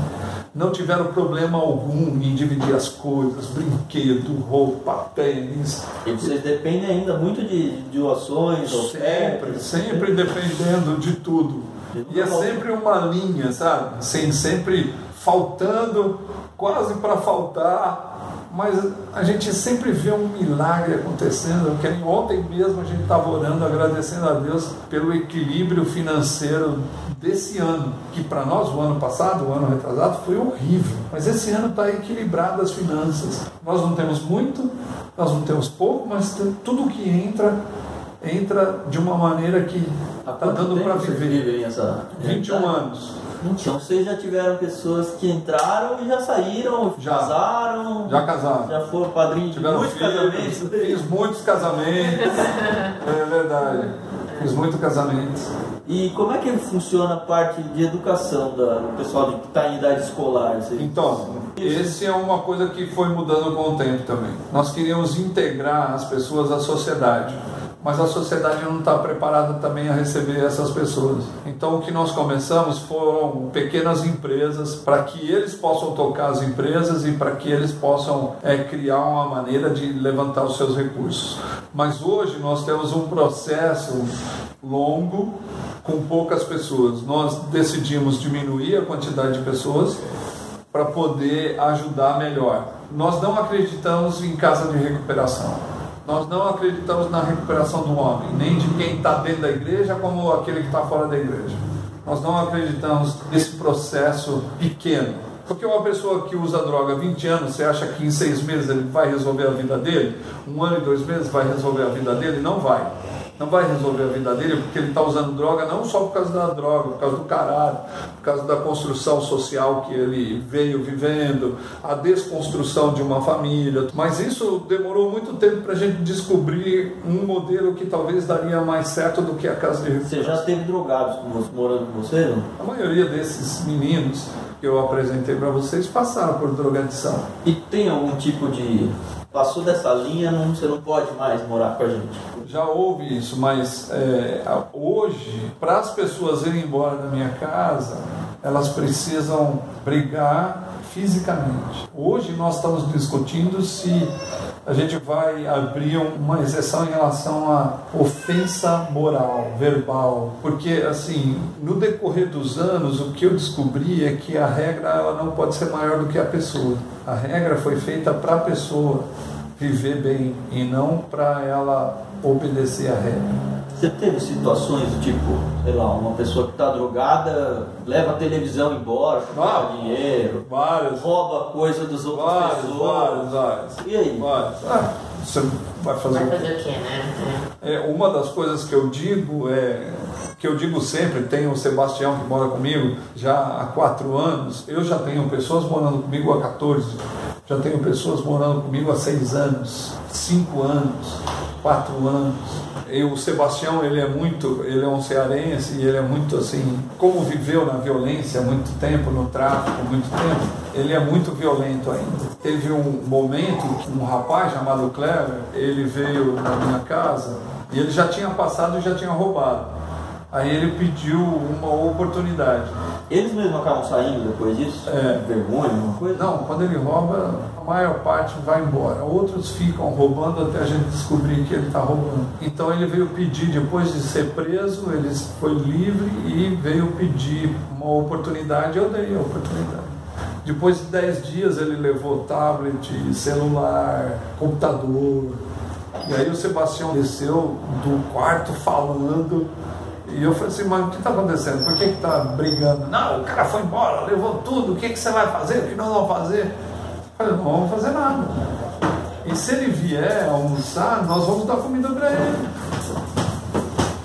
não tiveram problema algum em dividir as coisas, brinquedo, roupa, tênis. E vocês dependem ainda muito de doações, sempre, sempre dependendo de tudo. E é sempre uma linha, sabe? Sem sempre faltando, quase para faltar mas a gente sempre vê um milagre acontecendo. Que ontem mesmo a gente estava orando, agradecendo a Deus pelo equilíbrio financeiro desse ano, que para nós o ano passado, o ano retrasado, foi horrível. Mas esse ano está equilibrado as finanças. Nós não temos muito, nós não temos pouco, mas tudo que entra entra de uma maneira que está dando para viver. Essa... 21 anos. Então vocês já tiveram pessoas que entraram e já saíram, já, casaram. Já casaram. Já foram padrinhos de muitos filhos, casamentos. Fiz muitos casamentos. é verdade. Fiz muitos casamentos. E como é que funciona a parte de educação da, do pessoal que está em idade escolar? Então, esse é uma coisa que foi mudando com o tempo também. Nós queríamos integrar as pessoas à sociedade mas a sociedade não está preparada também a receber essas pessoas. Então, o que nós começamos foram pequenas empresas para que eles possam tocar as empresas e para que eles possam é, criar uma maneira de levantar os seus recursos. Mas hoje nós temos um processo longo com poucas pessoas. Nós decidimos diminuir a quantidade de pessoas para poder ajudar melhor. Nós não acreditamos em casa de recuperação. Nós não acreditamos na recuperação do homem, nem de quem está dentro da igreja como aquele que está fora da igreja. Nós não acreditamos nesse processo pequeno. Porque uma pessoa que usa droga há 20 anos, você acha que em seis meses ele vai resolver a vida dele? Um ano e dois meses vai resolver a vida dele? Não vai. Não vai resolver a vida dele porque ele está usando droga não só por causa da droga, por causa do caralho, por causa da construção social que ele veio vivendo, a desconstrução de uma família. Mas isso demorou muito tempo para a gente descobrir um modelo que talvez daria mais certo do que a casa de Você já teve drogados morando com você? Não? A maioria desses meninos que eu apresentei para vocês passaram por drogadição. E tem algum tipo de. Passou dessa linha, não, você não pode mais morar com a gente. Já houve isso, mas é, hoje, para as pessoas irem embora da minha casa, elas precisam brigar fisicamente. Hoje nós estamos discutindo se a gente vai abrir uma exceção em relação à ofensa moral, verbal, porque assim, no decorrer dos anos, o que eu descobri é que a regra ela não pode ser maior do que a pessoa. A regra foi feita para a pessoa viver bem e não para ela obedecer a regra. Você teve situações do tipo, sei lá, uma pessoa que está drogada leva a televisão embora, Ah, dinheiro, Várias, rouba coisa dos outros várias, pessoas. várias, várias. E aí? várias. Ah, você vai fazer Vai o quê? fazer o quê, né? É, uma das coisas que eu digo é que eu digo sempre, tem o Sebastião que mora comigo já há quatro anos, eu já tenho pessoas morando comigo há 14, já tenho pessoas morando comigo há seis anos, cinco anos, quatro anos. E o Sebastião, ele é muito, ele é um cearense e ele é muito assim, como viveu na violência muito tempo, no tráfico muito tempo, ele é muito violento ainda. Teve um momento um rapaz chamado Clever, ele veio na minha casa e ele já tinha passado e já tinha roubado. Aí ele pediu uma oportunidade. Eles mesmos acabam saindo depois disso? É. Vergonha, alguma coisa? Não, quando ele rouba, a maior parte vai embora. Outros ficam roubando até a gente descobrir que ele está roubando. Então ele veio pedir, depois de ser preso, ele foi livre e veio pedir uma oportunidade. Eu dei a oportunidade. Depois de 10 dias ele levou tablet, celular, computador. E aí o Sebastião desceu do quarto falando. E eu falei assim, mas o que está acontecendo? Por que está brigando? Não, o cara foi embora, levou tudo, o que, que você vai fazer? O que nós vamos fazer? Eu falei, não vamos fazer nada. E se ele vier almoçar, nós vamos dar comida para ele.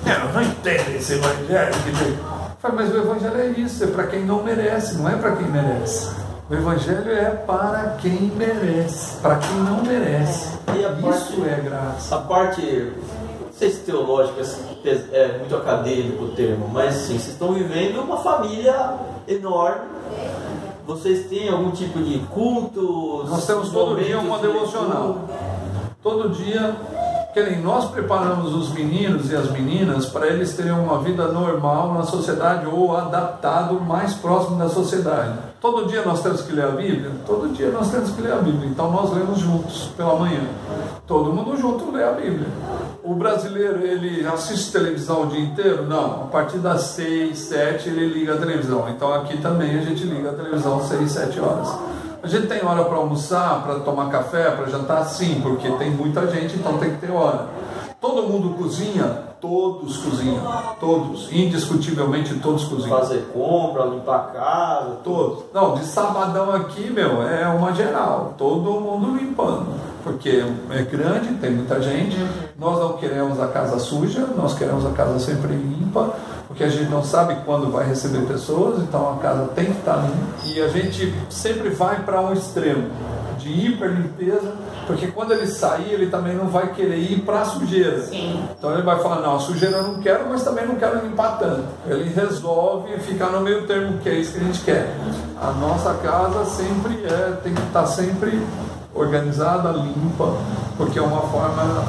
Eu não entendo esse evangelho que tem. Eu falei, mas o evangelho é isso, é para quem não merece, não é para quem merece. O evangelho é para quem merece, para quem não merece. E a Isso parte- é graça. A parte, sei se teológica é muito acadêmico o termo, mas sim, vocês estão vivendo uma família enorme. Vocês têm algum tipo de culto? Nós temos todo dia uma devocional. Todo dia, que nem nós preparamos os meninos e as meninas para eles terem uma vida normal na sociedade ou adaptado mais próximo da sociedade. Todo dia nós temos que ler a Bíblia? Todo dia nós temos que ler a Bíblia. Então nós lemos juntos pela manhã. Todo mundo junto lê a Bíblia. O brasileiro, ele assiste televisão o dia inteiro? Não. A partir das 6, 7 ele liga a televisão. Então aqui também a gente liga a televisão às 6, 7 horas. A gente tem hora para almoçar, para tomar café, para jantar? Sim, porque tem muita gente, então tem que ter hora. Todo mundo cozinha? Todos cozinham. Todos. Indiscutivelmente todos cozinham. Fazer compra, limpar a casa, Todos. Não, de sabadão aqui, meu, é uma geral. Todo mundo limpando. Porque é grande, tem muita gente. Nós não queremos a casa suja, nós queremos a casa sempre limpa. Porque a gente não sabe quando vai receber pessoas, então a casa tem que estar limpa. E a gente sempre vai para um extremo de hiperlimpeza, porque quando ele sair, ele também não vai querer ir para a sujeira. Sim. Então ele vai falar, não, a sujeira eu não quero, mas também não quero limpar tanto. Ele resolve ficar no meio termo, que é isso que a gente quer. A nossa casa sempre é, tem que estar sempre organizada, limpa, porque é uma forma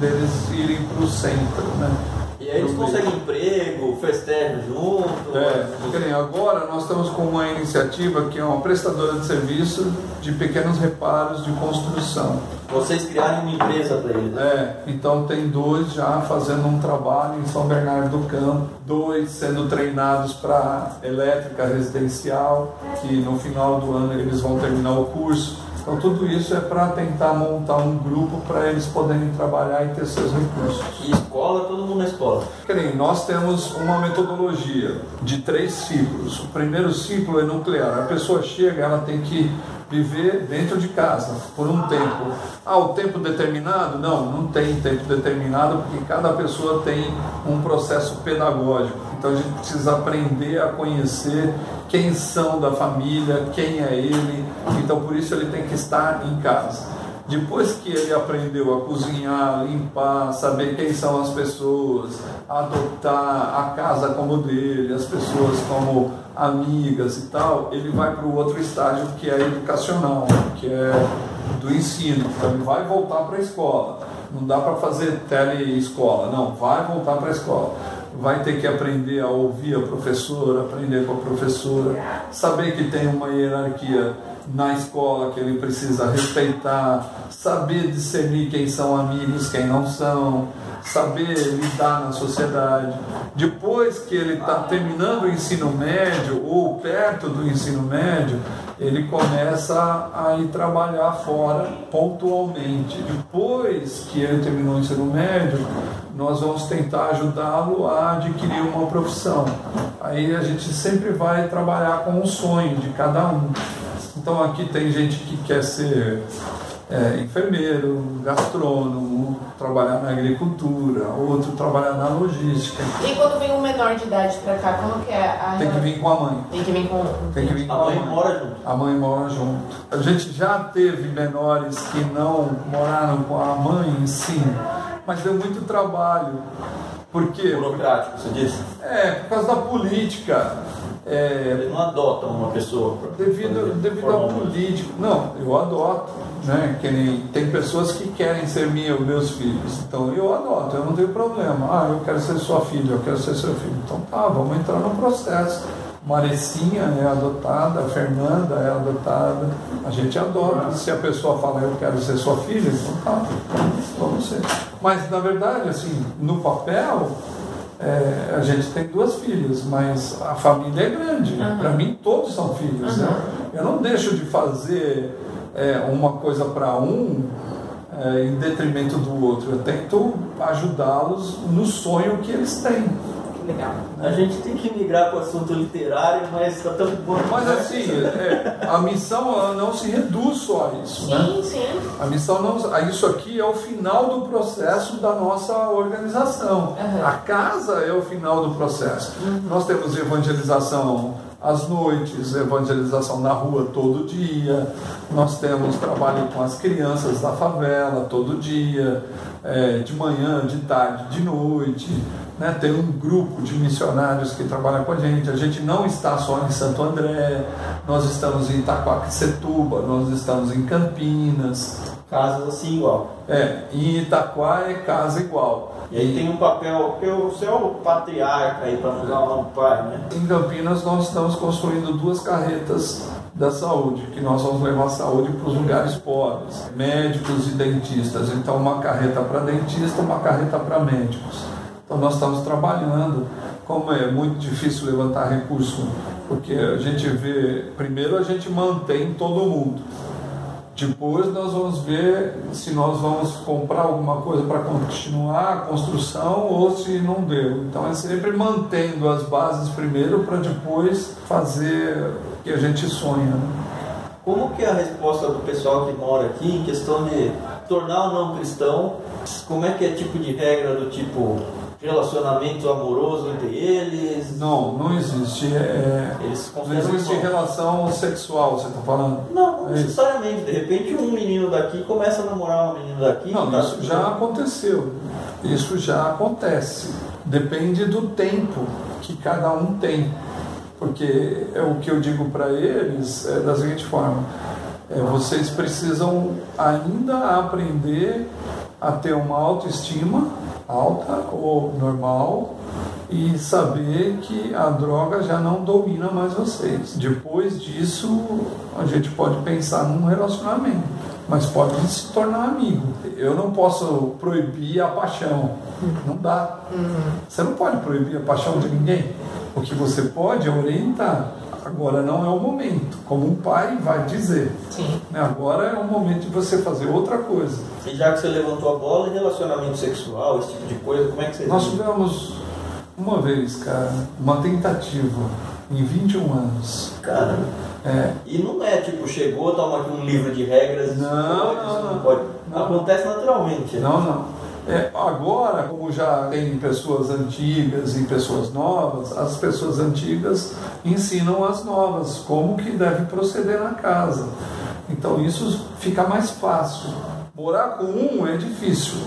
deles irem para o centro, né? E aí eles conseguem emprego, festejam junto. É, nem agora nós estamos com uma iniciativa que é uma prestadora de serviço de pequenos reparos de construção. Vocês criarem uma empresa para eles. né? É, então tem dois já fazendo um trabalho em São Bernardo do Campo, dois sendo treinados para elétrica residencial, que no final do ano eles vão terminar o curso. Então tudo isso é para tentar montar um grupo para eles poderem trabalhar e ter seus recursos. E escola, todo mundo na escola. Que nem nós temos uma metodologia de três ciclos. O primeiro ciclo é nuclear. A pessoa chega, ela tem que viver dentro de casa por um tempo. Ah, o tempo determinado? Não, não tem tempo determinado porque cada pessoa tem um processo pedagógico. Então a gente precisa aprender a conhecer quem são da família, quem é ele. Então por isso ele tem que estar em casa. Depois que ele aprendeu a cozinhar, limpar, saber quem são as pessoas, adotar a casa como dele, as pessoas como amigas e tal, ele vai para o outro estágio que é educacional, que é do ensino. Então ele vai voltar para a escola. Não dá para fazer tele-escola, não, vai voltar para a escola vai ter que aprender a ouvir a professora, aprender com a professora, saber que tem uma hierarquia na escola que ele precisa respeitar, saber discernir quem são amigos, quem não são, saber lidar na sociedade. Depois que ele está terminando o ensino médio ou perto do ensino médio, ele começa a ir trabalhar fora pontualmente. Depois que ele terminou o ensino médio, nós vamos tentar ajudá-lo a adquirir uma profissão. Aí a gente sempre vai trabalhar com o sonho de cada um. Então aqui tem gente que quer ser é, enfermeiro, gastrônomo, trabalhar na agricultura, outro trabalhar na logística. E quando vem um menor de idade para cá, como que é a Tem que vir com a mãe. Tem que vir com Tem que vir com a, mãe. A mãe mora junto. A mãe mora junto. A gente já teve menores que não moraram com a mãe, sim, mas deu muito trabalho. Por quê? Burocrático, você disse? É, por causa da política. É, Ele não adota uma pessoa devido devido à política. Não, eu adoto, né? Que nem, tem pessoas que querem ser minha, meus filhos. Então eu adoto, eu não tenho problema. Ah, eu quero ser sua filha, eu quero ser seu filho. Então tá, vamos entrar no processo. Marecinha é adotada, a Fernanda é adotada. A gente adota. Se a pessoa fala eu quero ser sua filha, então tá, vamos ser. Mas na verdade, assim, no papel, é, a gente tem duas filhas, mas a família é grande. Uhum. Para mim, todos são filhos. Uhum. Né? Eu não deixo de fazer é, uma coisa para um é, em detrimento do outro. Eu tento ajudá-los no sonho que eles têm. Legal. A gente tem que migrar para o assunto literário, mas está tão bom. Mas assim, é, a missão não se reduz só a isso. Sim, né? sim. A missão não. Isso aqui é o final do processo da nossa organização. Uhum. A casa é o final do processo. Uhum. Nós temos evangelização às noites, evangelização na rua todo dia. Nós temos trabalho com as crianças da favela todo dia, é, de manhã, de tarde, de noite. Né? Tem um grupo de missionários que trabalham com a gente. A gente não está só em Santo André, nós estamos em Itacoaquecetuba, nós estamos em Campinas. Casas assim igual. É, em Itaquá é casa igual. E aí tem um papel, porque você é o patriarca aí, para usar o nome pai, né? Em Campinas nós estamos construindo duas carretas da saúde, que nós vamos levar a saúde para os lugares pobres, médicos e dentistas. Então uma carreta para dentista, uma carreta para médicos. Então nós estamos trabalhando, como é muito difícil levantar recurso, porque a gente vê, primeiro a gente mantém todo mundo. Depois nós vamos ver se nós vamos comprar alguma coisa para continuar a construção ou se não deu. Então é sempre mantendo as bases primeiro para depois fazer o que a gente sonha. Né? Como que é a resposta do pessoal que mora aqui em questão de tornar o não cristão? Como é que é tipo de regra do tipo relacionamento amoroso entre eles? Não, não existe. É, não existe relação sexual, você está falando? Não, não é necessariamente. De repente um menino daqui começa a namorar uma menina daqui. Não, tá isso já aconteceu. Isso já acontece. Depende do tempo que cada um tem. Porque é o que eu digo para eles é da seguinte forma. É, vocês precisam ainda aprender a ter uma autoestima alta ou normal e saber que a droga já não domina mais vocês. Depois disso, a gente pode pensar num relacionamento, mas pode se tornar amigo. Eu não posso proibir a paixão, não dá. Uhum. Você não pode proibir a paixão de ninguém. O que você pode é orientar. Agora não é o momento, como um pai vai dizer. Sim. Né, agora é o momento de você fazer outra coisa. E já que você levantou a bola, relacionamento sexual, esse tipo de coisa, como é que você Nós tivemos uma vez, cara, uma tentativa em 21 anos. Cara. É. E não é tipo, chegou, toma aqui um livro de regras, isso Não, pode, não, isso não. pode. Não. Acontece naturalmente. né? Não, não. É, agora, como já tem pessoas antigas e pessoas novas, as pessoas antigas ensinam as novas como que deve proceder na casa. Então isso fica mais fácil. Morar com um é difícil.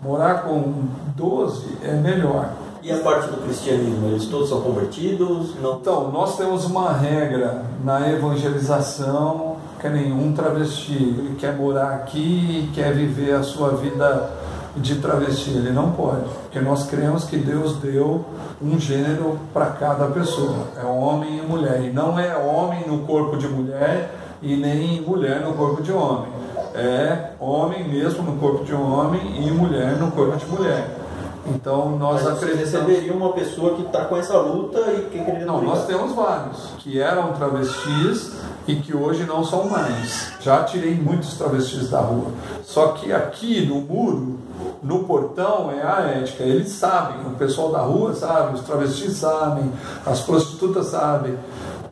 Morar com 12 é melhor. E a parte do cristianismo, eles todos são convertidos? Não. Então, nós temos uma regra na evangelização que é nenhum travesti. Ele quer morar aqui quer viver a sua vida de travesti. Ele não pode, porque nós cremos que Deus deu um gênero para cada pessoa. É homem e mulher. E não é homem no corpo de mulher e nem mulher no corpo de homem. É homem mesmo no corpo de homem e mulher no corpo de mulher. Então nós Mas acreditamos. receberiam uma pessoa que está com essa luta e que queria Não, nós temos vários que eram travestis e que hoje não são mais. Já tirei muitos travestis da rua. Só que aqui no muro, no portão, é a ética. Eles sabem, o pessoal da rua sabe, os travestis sabem, as prostitutas sabem.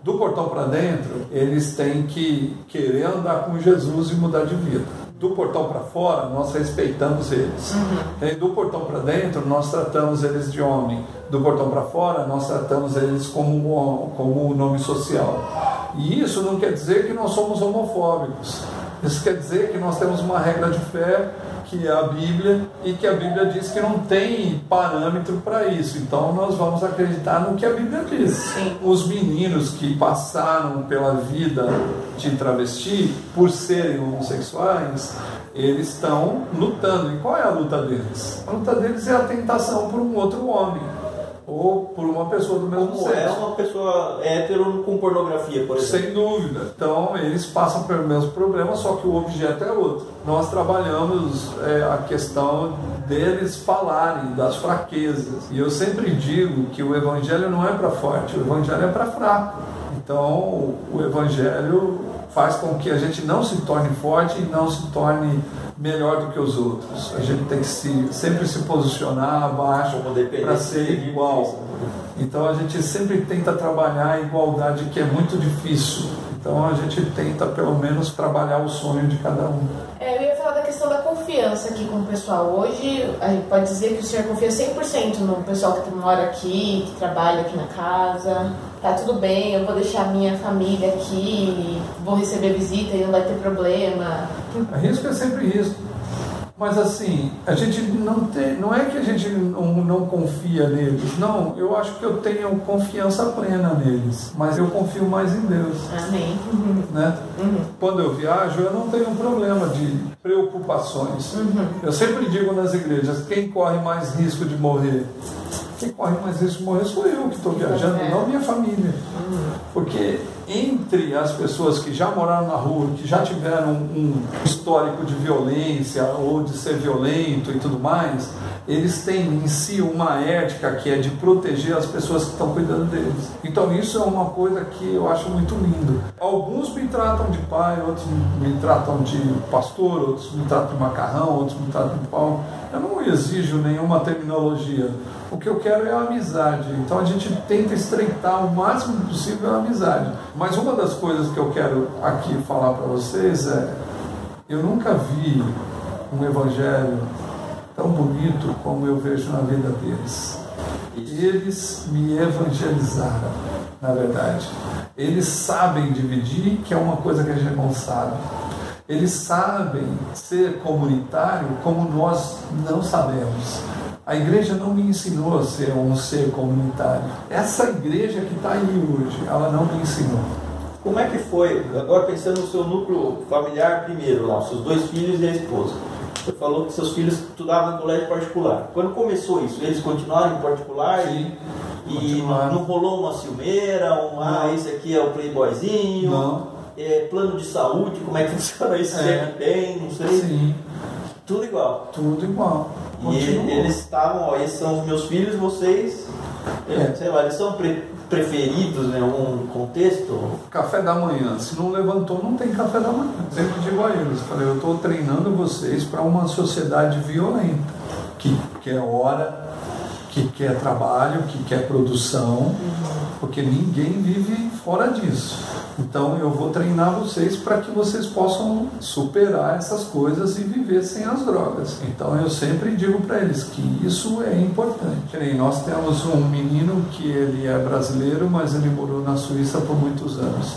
Do portão para dentro, eles têm que querer andar com Jesus e mudar de vida. Do portão para fora, nós respeitamos eles. E do portão para dentro, nós tratamos eles de homem. Do portão para fora, nós tratamos eles como, um- como um nome social. E isso não quer dizer que nós somos homofóbicos. Isso quer dizer que nós temos uma regra de fé, que é a Bíblia, e que a Bíblia diz que não tem parâmetro para isso. Então nós vamos acreditar no que a Bíblia diz. Sim. Os meninos que passaram pela vida de travesti, por serem homossexuais, eles estão lutando. E qual é a luta deles? A luta deles é a tentação por um outro homem ou por uma pessoa do mesmo Como sexo. é uma pessoa hétero com pornografia, por exemplo. Sem dúvida. Então, eles passam pelo mesmo problema, só que o objeto é outro. Nós trabalhamos é, a questão deles falarem das fraquezas. E eu sempre digo que o evangelho não é para forte, o evangelho é para fraco. Então, o evangelho faz com que a gente não se torne forte e não se torne melhor do que os outros. A gente tem que se, sempre se posicionar abaixo Como dependente para ser igual. Então a gente sempre tenta trabalhar a igualdade, que é muito difícil. Então a gente tenta pelo menos trabalhar o sonho de cada um. É, eu ia falar da questão da confiança aqui com o pessoal. Hoje, a gente pode dizer que o senhor confia 100% no pessoal que mora aqui, que trabalha aqui na casa. Tá tudo bem, eu vou deixar minha família aqui, vou receber visita e não vai ter problema. Risco é sempre risco. Mas assim, a gente não tem, não é que a gente não, não confia neles, não, eu acho que eu tenho confiança plena neles, mas eu confio mais em Deus. Amém. né? Quando eu viajo, eu não tenho problema de preocupações. Eu sempre digo nas igrejas: quem corre mais risco de morrer? Quem corre mais risco de morrer sou eu que estou viajando, não minha família. Porque entre as pessoas que já moraram na rua, que já tiveram um histórico de violência ou de ser violento e tudo mais, eles têm em si uma ética que é de proteger as pessoas que estão cuidando deles. Então isso é uma coisa que eu acho muito lindo. Alguns me tratam de pai, outros me tratam de pastor, outros me tratam de macarrão, outros me tratam de pau. Eu não exijo nenhuma terminologia. O que eu quero é a amizade. Então a gente tenta estreitar o máximo possível a amizade. Mas uma das coisas que eu quero aqui falar para vocês é: eu nunca vi um evangelho tão bonito como eu vejo na vida deles. Eles me evangelizaram, na verdade. Eles sabem dividir, que é uma coisa que a gente não sabe. Eles sabem ser comunitário como nós não sabemos. A igreja não me ensinou a ser um ser comunitário. Essa igreja que está aí hoje, ela não me ensinou. Como é que foi, agora pensando no seu núcleo familiar primeiro lá, os seus dois filhos e a esposa. Você falou que seus filhos estudavam em colégio particular. Quando começou isso, eles continuaram em particular Sim, e continuaram. não rolou uma ciumeira, um, ah, Não. esse aqui é o playboyzinho, Não. É, plano de saúde, como é que funciona isso? Se É. é que tem, não sei. Sim, Tudo igual. tudo igual. E eles estavam, ó, esses são os meus filhos, vocês, É. sei lá, eles são pre- preferidos em algum contexto? Café da manhã. Se não levantou, não tem café da manhã. Sempre digo a eles, falei, eu estou treinando vocês para uma sociedade violenta, que, que é hora que quer trabalho, que quer produção, porque ninguém vive fora disso. Então eu vou treinar vocês para que vocês possam superar essas coisas e viver sem as drogas. Então eu sempre digo para eles que isso é importante. Nós temos um menino que ele é brasileiro, mas ele morou na Suíça por muitos anos.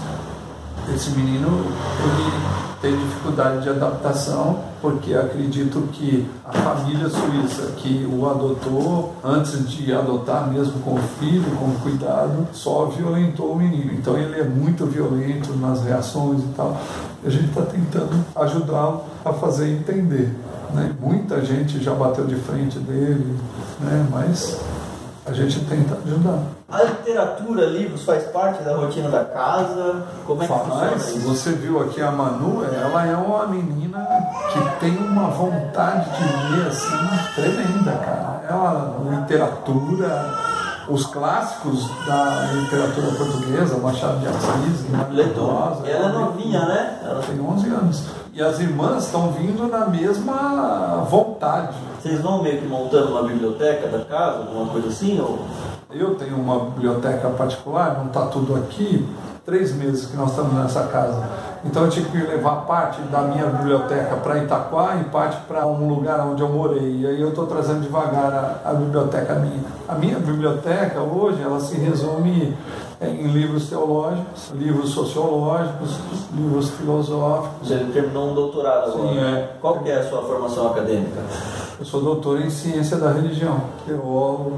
Esse menino ele tem dificuldade de adaptação, porque acredito que a família suíça que o adotou, antes de adotar mesmo com o filho, com cuidado, só violentou o menino. Então ele é muito violento nas reações e tal. E a gente está tentando ajudá-lo a fazer entender. Né? Muita gente já bateu de frente dele, né? mas a gente tenta ajudar. A literatura, livros, faz parte da rotina da casa? Como é que Faz. funciona isso? Você viu aqui a Manu, ela é uma menina que tem uma vontade de ler assim tremenda, cara. Ela, literatura, os clássicos da literatura portuguesa, Machado de Assis. Rosa, E ela é novinha, né? Ela Ela tem 11 anos. E as irmãs estão vindo na mesma vontade. Vocês vão meio que montando uma biblioteca da casa, alguma coisa assim? Ou... Eu tenho uma biblioteca particular, não está tudo aqui, três meses que nós estamos nessa casa. Então eu tive que levar parte da minha biblioteca para Itaquá e parte para um lugar onde eu morei. E aí eu estou trazendo devagar a, a biblioteca minha. A minha biblioteca hoje ela se resume em livros teológicos, livros sociológicos, livros filosóficos. Você terminou um doutorado agora. Sim, é. Qual que é a sua formação acadêmica? Eu sou doutor em ciência da religião, teólogo,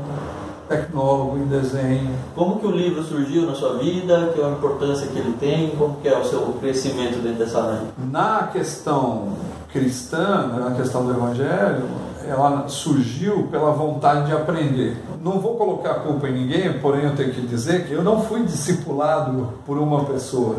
tecnólogo em desenho. Como que o livro surgiu na sua vida? Que é a importância que ele tem? Como que é o seu crescimento dentro dessa área? Na questão cristã, na questão do evangelho, ela surgiu pela vontade de aprender. Não vou colocar a culpa em ninguém, porém eu tenho que dizer que eu não fui discipulado por uma pessoa.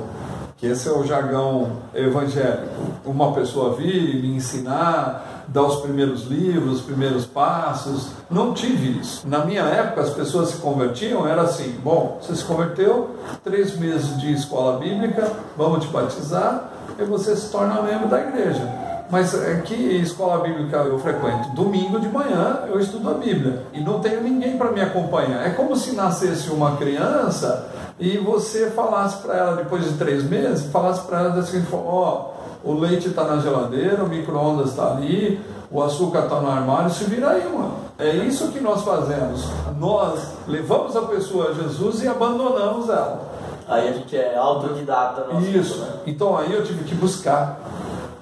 Que esse é o jargão evangélico. Uma pessoa vir me ensinar, dar os primeiros livros, os primeiros passos. Não tive isso. Na minha época, as pessoas se convertiam, era assim: bom, você se converteu, três meses de escola bíblica, vamos te batizar, e você se torna membro da igreja. Mas é que escola bíblica eu frequento? Domingo de manhã eu estudo a Bíblia e não tenho ninguém para me acompanhar. É como se nascesse uma criança e você falasse para ela depois de três meses, falasse para ela da seguinte forma: ó, o leite está na geladeira, o micro-ondas está ali, o açúcar está no armário, se vira aí, mano. É isso que nós fazemos. Nós levamos a pessoa a Jesus e abandonamos ela. Aí a gente é autodidata. Isso. Né? Então aí eu tive que buscar.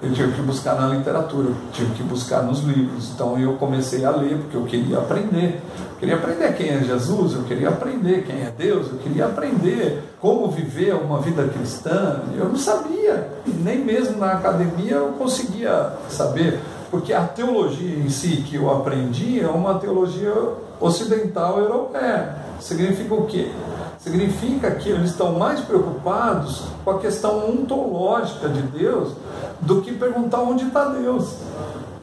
Eu tive que buscar na literatura, tive que buscar nos livros. Então eu comecei a ler porque eu queria aprender. Eu queria aprender quem é Jesus, eu queria aprender quem é Deus, eu queria aprender como viver uma vida cristã. Eu não sabia, nem mesmo na academia eu conseguia saber, porque a teologia em si que eu aprendi é uma teologia ocidental europeia. Significa o quê? Significa que eles estão mais preocupados com a questão ontológica de Deus do que perguntar onde está Deus.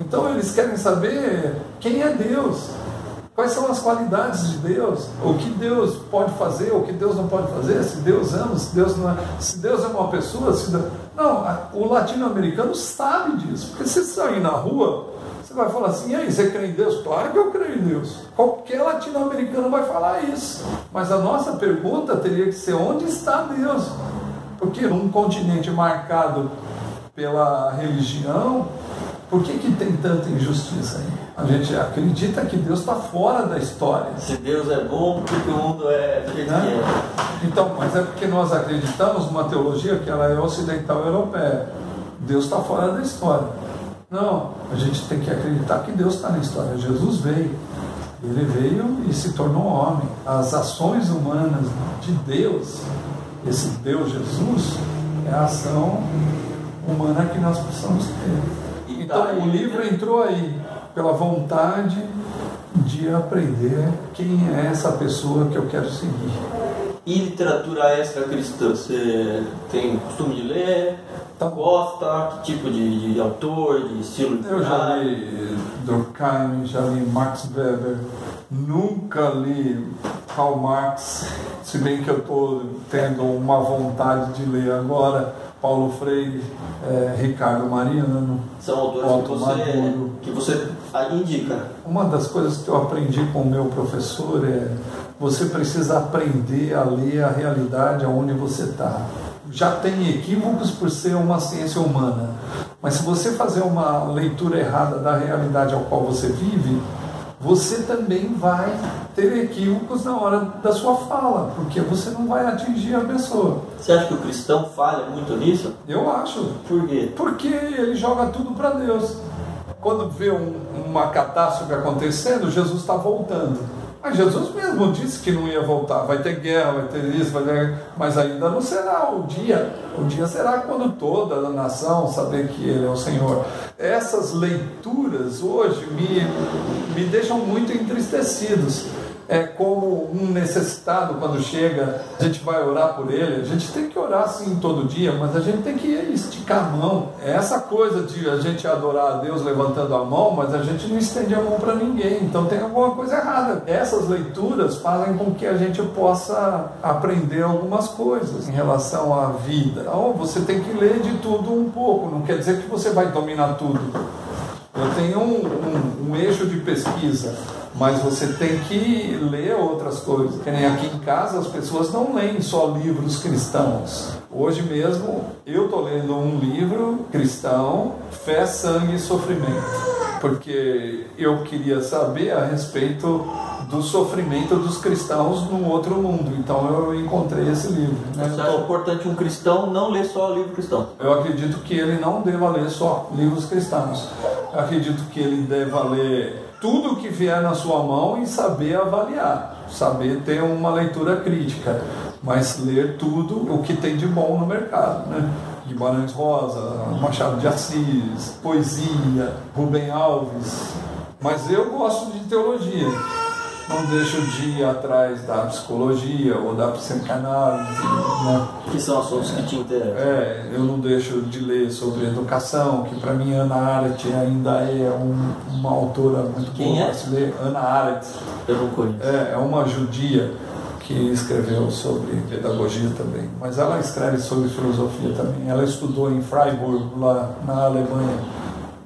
Então eles querem saber quem é Deus, quais são as qualidades de Deus, o que Deus pode fazer, o que Deus não pode fazer, se Deus ama, se Deus não é, se Deus é uma pessoa, se Deus... não, o latino-americano sabe disso, porque se sair na rua, você vai falar assim, e aí, você crê em Deus? Claro que eu creio em Deus. Qualquer latino-americano vai falar isso. Mas a nossa pergunta teria que ser onde está Deus? Porque num continente marcado pela religião, por que, que tem tanta injustiça aí? A gente acredita que Deus está fora da história. Se Deus é bom, por que que o mundo é do jeito que Né? é? Então, mas é porque nós acreditamos numa teologia que ela é ocidental europeia. Deus está fora da história. Não, a gente tem que acreditar que Deus está na história. Jesus veio. Ele veio e se tornou homem. As ações humanas de Deus, esse Deus Jesus, é a ação humana que nós precisamos ter. Então tá o livro né? entrou aí pela vontade de aprender quem é essa pessoa que eu quero seguir. E literatura extra cristã? Você tem costume de ler? Tá. Gosta? Que tipo de, de autor, de estilo Eu já li Durkheim, já li Max Weber, nunca li Karl Marx, se bem que eu estou tendo uma vontade de ler agora Paulo Freire, eh, Ricardo Mariano. São autores que Otto você, Maduro. que você indica. uma das coisas que eu aprendi com o meu professor é você precisa aprender a ler a realidade aonde você está. Já tem equívocos por ser uma ciência humana, mas se você fazer uma leitura errada da realidade ao qual você vive, você também vai ter equívocos na hora da sua fala, porque você não vai atingir a pessoa. Você acha que o cristão falha muito nisso? Eu acho. Por quê? Porque ele joga tudo para Deus. Quando vê um, uma catástrofe acontecendo, Jesus está voltando. Mas Jesus mesmo disse que não ia voltar. Vai ter guerra, vai ter isso, vai ter... mas ainda não será o dia. O dia será quando toda a nação saber que Ele é o Senhor. Essas leituras hoje me, me deixam muito entristecidos é como um necessitado quando chega, a gente vai orar por ele. A gente tem que orar sim todo dia, mas a gente tem que esticar a mão. É essa coisa de a gente adorar a Deus levantando a mão, mas a gente não estende a mão para ninguém. Então tem alguma coisa errada. Essas leituras fazem com que a gente possa aprender algumas coisas em relação à vida. Então você tem que ler de tudo um pouco, não quer dizer que você vai dominar tudo. Eu tenho um, um, um eixo de pesquisa mas você tem que ler outras coisas. Que nem aqui em casa as pessoas não leem só livros cristãos. Hoje mesmo eu estou lendo um livro cristão, Fé, Sangue e Sofrimento, porque eu queria saber a respeito do sofrimento dos cristãos num outro mundo. Então eu encontrei esse livro. Né? Você acha importante um cristão não ler só livro cristão? Eu acredito que ele não deva ler só livros cristãos. Eu acredito que ele deva ler tudo que vier na sua mão e saber avaliar, saber ter uma leitura crítica, mas ler tudo o que tem de bom no mercado, né? Guimarães Rosa, Machado de Assis, poesia, Rubem Alves. Mas eu gosto de teologia não deixo de ir atrás da psicologia ou da psicanálise. Né? Que são assuntos que te interessam. É, eu não deixo de ler sobre educação, que para mim Ana Arendt ainda é um, uma autora muito Quem boa é? se ler. Ana Arendt. Eu não conheço. É, é uma judia que escreveu sobre pedagogia também, mas ela escreve sobre filosofia também. Ela estudou em Freiburg, lá na Alemanha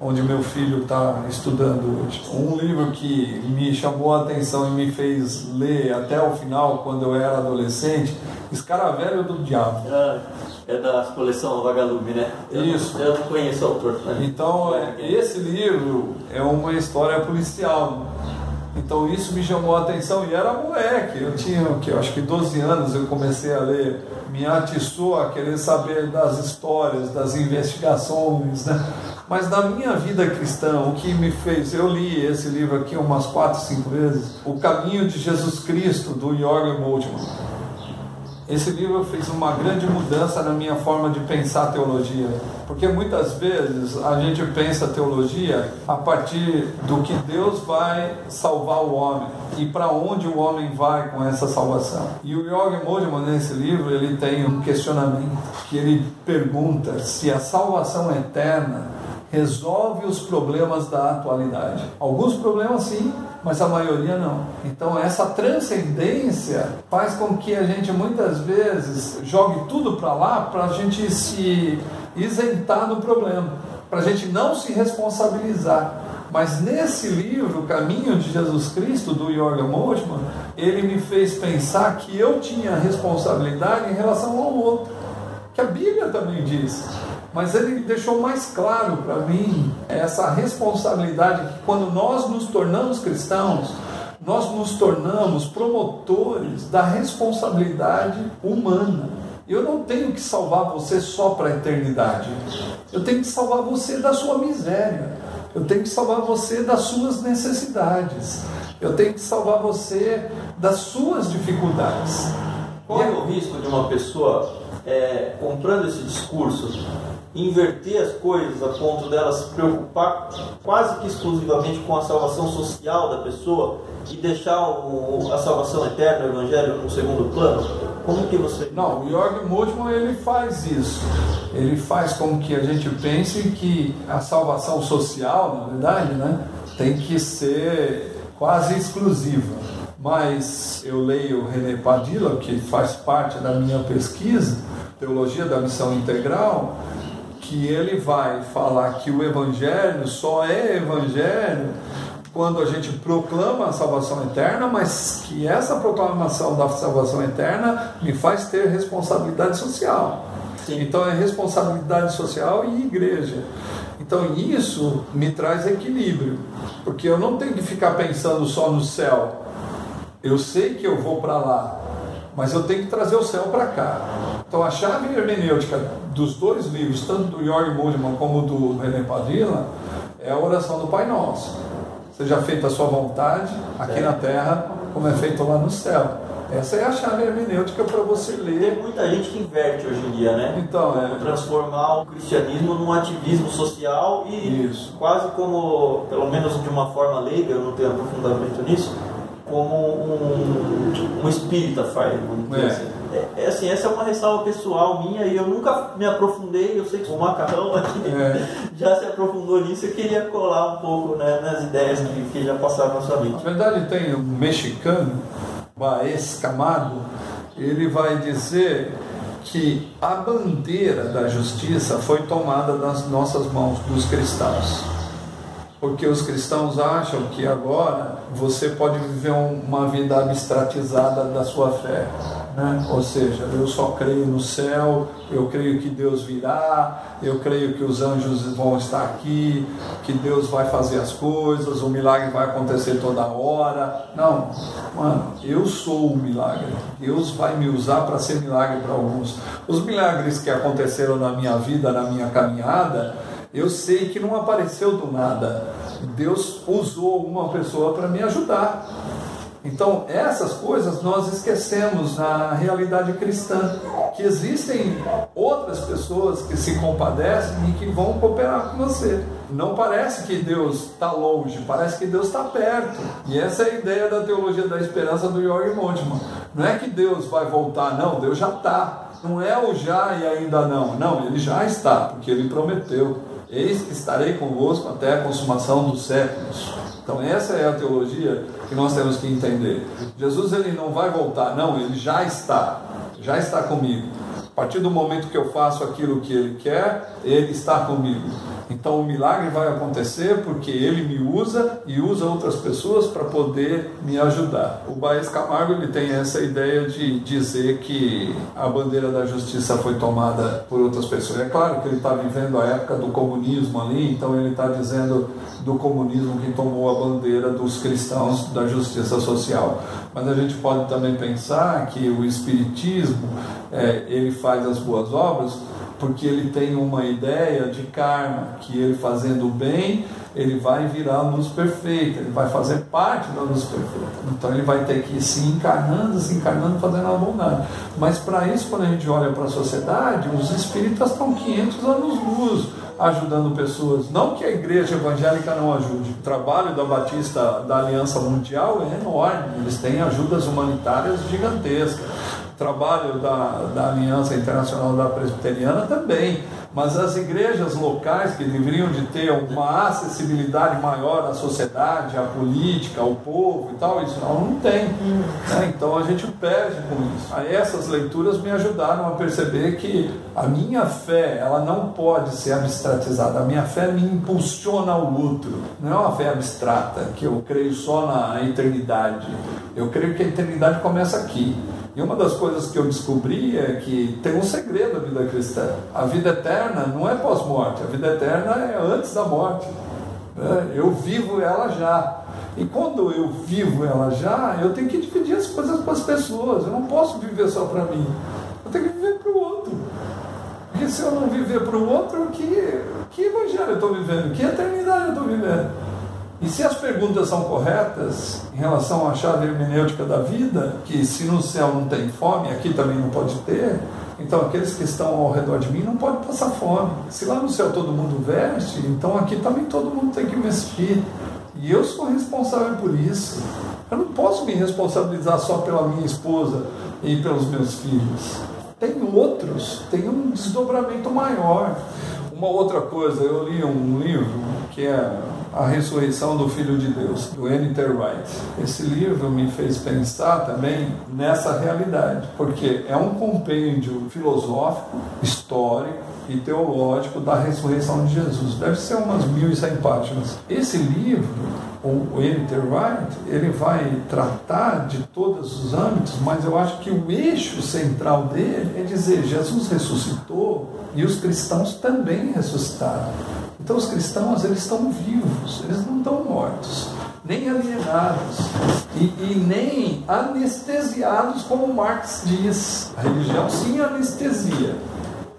onde meu filho está estudando hoje. Um livro que me chamou a atenção e me fez ler até o final, quando eu era adolescente, Escaravelho do Diabo. Ah, é da coleção Vagalume, né? Eu Isso. Não, eu não conheço o autor. Né? Então, é, esse livro é uma história policial. Então isso me chamou a atenção e era moleque, eu tinha que acho que 12 anos eu comecei a ler, me atiçou a querer saber das histórias, das investigações, né? Mas na minha vida cristã, o que me fez, eu li esse livro aqui umas quatro, cinco vezes, O Caminho de Jesus Cristo do Jorgen Moltmann. Esse livro fez uma grande mudança na minha forma de pensar teologia, porque muitas vezes a gente pensa teologia a partir do que Deus vai salvar o homem e para onde o homem vai com essa salvação. E o Jorgen Moltmann nesse livro ele tem um questionamento que ele pergunta se a salvação eterna resolve os problemas da atualidade. Alguns problemas sim, mas a maioria não. Então essa transcendência faz com que a gente muitas vezes jogue tudo para lá para a gente se isentar do problema, para a gente não se responsabilizar. Mas nesse livro, Caminho de Jesus Cristo, do Moltmann, ele me fez pensar que eu tinha responsabilidade em relação ao outro, que a Bíblia também diz. Mas ele deixou mais claro para mim essa responsabilidade que quando nós nos tornamos cristãos, nós nos tornamos promotores da responsabilidade humana. Eu não tenho que salvar você só para a eternidade. Eu tenho que salvar você da sua miséria. Eu tenho que salvar você das suas necessidades. Eu tenho que salvar você das suas dificuldades. Qual é o risco de uma pessoa é, comprando esse discurso inverter as coisas a ponto dela se preocupar quase que exclusivamente com a salvação social da pessoa e deixar o, a salvação eterna, o evangelho, no segundo plano? Como que você... Não, o Jorg Moltmann ele faz isso. Ele faz com que a gente pense que a salvação social, na verdade, né, tem que ser quase exclusiva. Mas eu leio René Padilla, que faz parte da minha pesquisa, Teologia da Missão Integral, que ele vai falar que o evangelho só é evangelho quando a gente proclama a salvação eterna, mas que essa proclamação da salvação eterna me faz ter responsabilidade social. Sim. Então é responsabilidade social e igreja. Então isso me traz equilíbrio, porque eu não tenho que ficar pensando só no céu. Eu sei que eu vou para lá, mas eu tenho que trazer o céu para cá. Então a chave hermenêutica dos dois livros, tanto do Jorge Mudman como do René Padilla, é a oração do Pai Nosso seja feita a sua vontade aqui é. na terra, como é feito lá no céu. Essa é a chave hermenêutica para você ler. Tem muita gente que inverte hoje em dia, né? Então, é. Transformar o cristianismo num ativismo social e Isso. quase como, pelo menos de uma forma leiga, eu não tenho aprofundamento nisso, como um, um espírita faz, vamos dizer é. assim. É, é, assim, essa é uma ressalva pessoal minha e eu nunca me aprofundei. Eu sei que o macarrão aqui é. já se aprofundou nisso. Eu queria colar um pouco né, nas ideias que, que já passaram na sua mente. Na verdade, tem um mexicano, Baez Camargo, ele vai dizer que a bandeira da justiça foi tomada das nossas mãos, dos cristãos. Porque os cristãos acham que agora você pode viver uma vida abstratizada da sua fé. Né? Ou seja, eu só creio no céu, eu creio que Deus virá, eu creio que os anjos vão estar aqui, que Deus vai fazer as coisas, o milagre vai acontecer toda hora. Não, mano, eu sou o milagre. Deus vai me usar para ser milagre para alguns. Os milagres que aconteceram na minha vida, na minha caminhada, eu sei que não apareceu do nada. Deus usou uma pessoa para me ajudar. Então, essas coisas nós esquecemos na realidade cristã, que existem outras pessoas que se compadecem e que vão cooperar com você. Não parece que Deus está longe, parece que Deus está perto. E essa é a ideia da teologia da esperança do Jorge Montman. Não é que Deus vai voltar, não, Deus já está. Não é o já e ainda não. Não, ele já está, porque ele prometeu. Eis que estarei convosco até a consumação dos séculos. Então essa é a teologia que nós temos que entender. Jesus ele não vai voltar, não, ele já está, já está comigo. A partir do momento que eu faço aquilo que ele quer, ele está comigo. Então o milagre vai acontecer porque ele me usa e usa outras pessoas para poder me ajudar. O Baez Camargo ele tem essa ideia de dizer que a bandeira da justiça foi tomada por outras pessoas. É claro que ele está vivendo a época do comunismo ali, então ele está dizendo do comunismo que tomou a bandeira dos cristãos da justiça social. Mas a gente pode também pensar que o espiritismo é, ele faz as boas obras porque ele tem uma ideia de karma, que ele fazendo bem, ele vai virar a luz perfeita, ele vai fazer parte da luz perfeita. Então ele vai ter que ir se encarnando, se encarnando, fazendo a bondade. Mas para isso, quando a gente olha para a sociedade, os espíritas estão 500 anos luz ajudando pessoas. Não que a igreja evangélica não ajude. O trabalho da Batista da Aliança Mundial é enorme. Eles têm ajudas humanitárias gigantescas trabalho da, da Aliança Internacional da Presbiteriana também, mas as igrejas locais que deveriam de ter uma acessibilidade maior à sociedade, à política, ao povo e tal, isso não, não tem. Né? Então a gente perde com isso. Aí essas leituras me ajudaram a perceber que a minha fé, ela não pode ser abstratizada. A minha fé me impulsiona ao outro. Não é uma fé abstrata, que eu creio só na eternidade. Eu creio que a eternidade começa aqui. E uma das coisas que eu descobri é que tem um segredo da vida cristã. A vida eterna não é pós-morte, a vida eterna é antes da morte. Né? Eu vivo ela já. E quando eu vivo ela já, eu tenho que dividir as coisas com as pessoas. Eu não posso viver só para mim. Eu tenho que viver para o outro. Porque se eu não viver para o outro, que, que evangelho eu estou vivendo? Que eternidade eu estou vivendo? E se as perguntas são corretas em relação à chave hermenêutica da vida, que se no céu não tem fome, aqui também não pode ter, então aqueles que estão ao redor de mim não podem passar fome. Se lá no céu todo mundo veste, então aqui também todo mundo tem que vestir. E eu sou responsável por isso. Eu não posso me responsabilizar só pela minha esposa e pelos meus filhos. Tem outros, tem um desdobramento maior. Uma outra coisa, eu li um livro que é a Ressurreição do Filho de Deus, do N.T. Wright. Esse livro me fez pensar também nessa realidade, porque é um compêndio filosófico, histórico e teológico da ressurreição de Jesus. Deve ser umas 1.100 páginas. Esse livro, o Enter Wright, ele vai tratar de todos os âmbitos, mas eu acho que o eixo central dele é dizer Jesus ressuscitou e os cristãos também ressuscitaram. Então os cristãos eles estão vivos, eles não estão mortos, nem alienados e, e nem anestesiados, como Marx diz. A religião sim anestesia,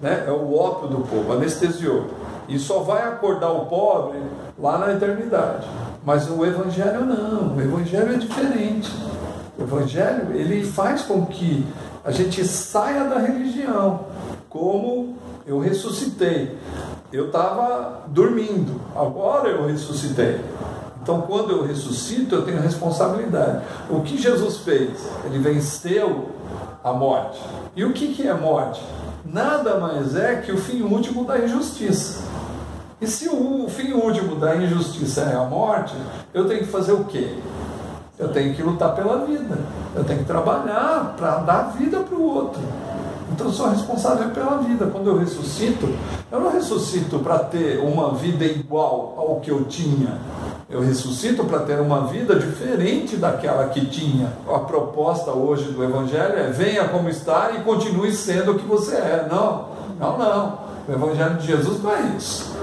né? é o ópio do povo, anestesiou. E só vai acordar o pobre lá na eternidade. Mas o Evangelho não, o Evangelho é diferente. O Evangelho ele faz com que a gente saia da religião, como eu ressuscitei. Eu estava dormindo, agora eu ressuscitei. Então, quando eu ressuscito, eu tenho responsabilidade. O que Jesus fez? Ele venceu a morte. E o que, que é morte? Nada mais é que o fim último da injustiça. E se o fim último da injustiça é a morte, eu tenho que fazer o quê? Eu tenho que lutar pela vida. Eu tenho que trabalhar para dar vida para o outro. Então eu sou responsável pela vida. Quando eu ressuscito, eu não ressuscito para ter uma vida igual ao que eu tinha. Eu ressuscito para ter uma vida diferente daquela que tinha. A proposta hoje do Evangelho é: venha como está e continue sendo o que você é. Não, não, não. O Evangelho de Jesus não é isso.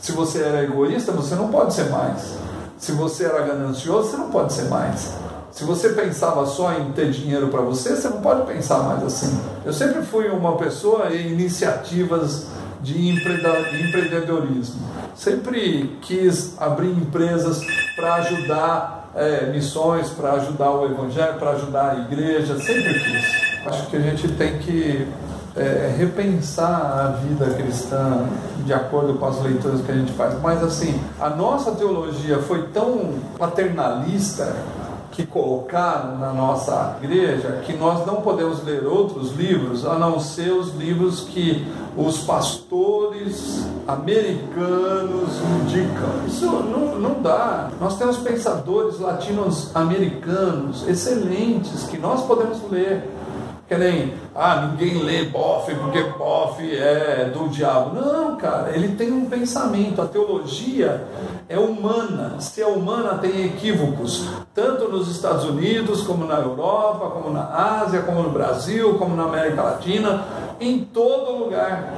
Se você era egoísta, você não pode ser mais. Se você era ganancioso, você não pode ser mais. Se você pensava só em ter dinheiro para você, você não pode pensar mais assim. Eu sempre fui uma pessoa em iniciativas de empreendedorismo. Sempre quis abrir empresas para ajudar é, missões, para ajudar o evangelho, para ajudar a igreja. Sempre quis. Acho que a gente tem que é, repensar a vida cristã de acordo com as leituras que a gente faz. Mas assim, a nossa teologia foi tão paternalista que colocaram na nossa igreja que nós não podemos ler outros livros a não ser os livros que os pastores americanos indicam. Isso não, não dá. Nós temos pensadores latinos-americanos excelentes que nós podemos ler. Que nem, ah, ninguém lê Boff porque Boff é do diabo. Não, cara, ele tem um pensamento. A teologia é humana. Se é humana, tem equívocos, tanto nos Estados Unidos, como na Europa, como na Ásia, como no Brasil, como na América Latina, em todo lugar.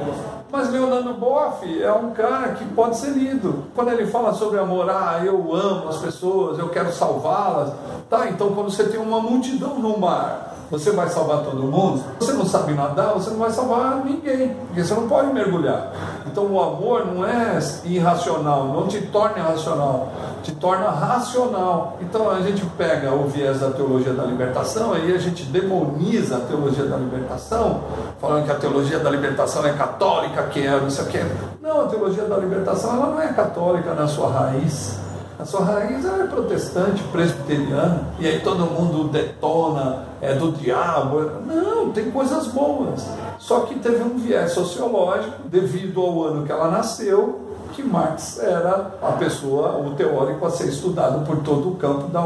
Mas Leonardo Boff é um cara que pode ser lido. Quando ele fala sobre amor, ah, eu amo as pessoas, eu quero salvá-las. Tá, então quando você tem uma multidão no mar, você vai salvar todo mundo? Você não sabe nadar, você não vai salvar ninguém, porque você não pode mergulhar. Então o amor não é irracional, não te torna irracional, te torna racional. Então a gente pega o viés da teologia da libertação, aí a gente demoniza a teologia da libertação, falando que a teologia da libertação é católica, que é não sei o que. Não, a teologia da libertação ela não é católica na sua raiz. A sua raiz é protestante, presbiteriana, e aí todo mundo detona, é do diabo. Não, tem coisas boas. Só que teve um viés sociológico, devido ao ano que ela nasceu, que Marx era a pessoa, o teórico a ser estudado por todo o campo da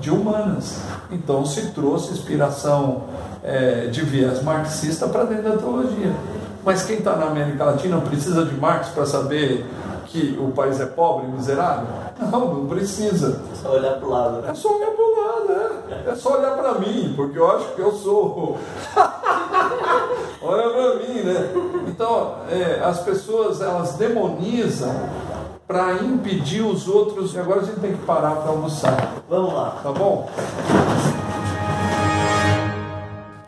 de humanas. Então se trouxe inspiração é, de viés marxista para dentro da teologia. Mas quem está na América Latina precisa de Marx para saber que o país é pobre, miserável? Não, não precisa. É só olhar para o lado, né? É só olhar para o lado, é. É só olhar para mim, porque eu acho que eu sou. Olha para mim, né? Então, é, as pessoas elas demonizam para impedir os outros. E agora a gente tem que parar para almoçar. Vamos lá. Tá bom?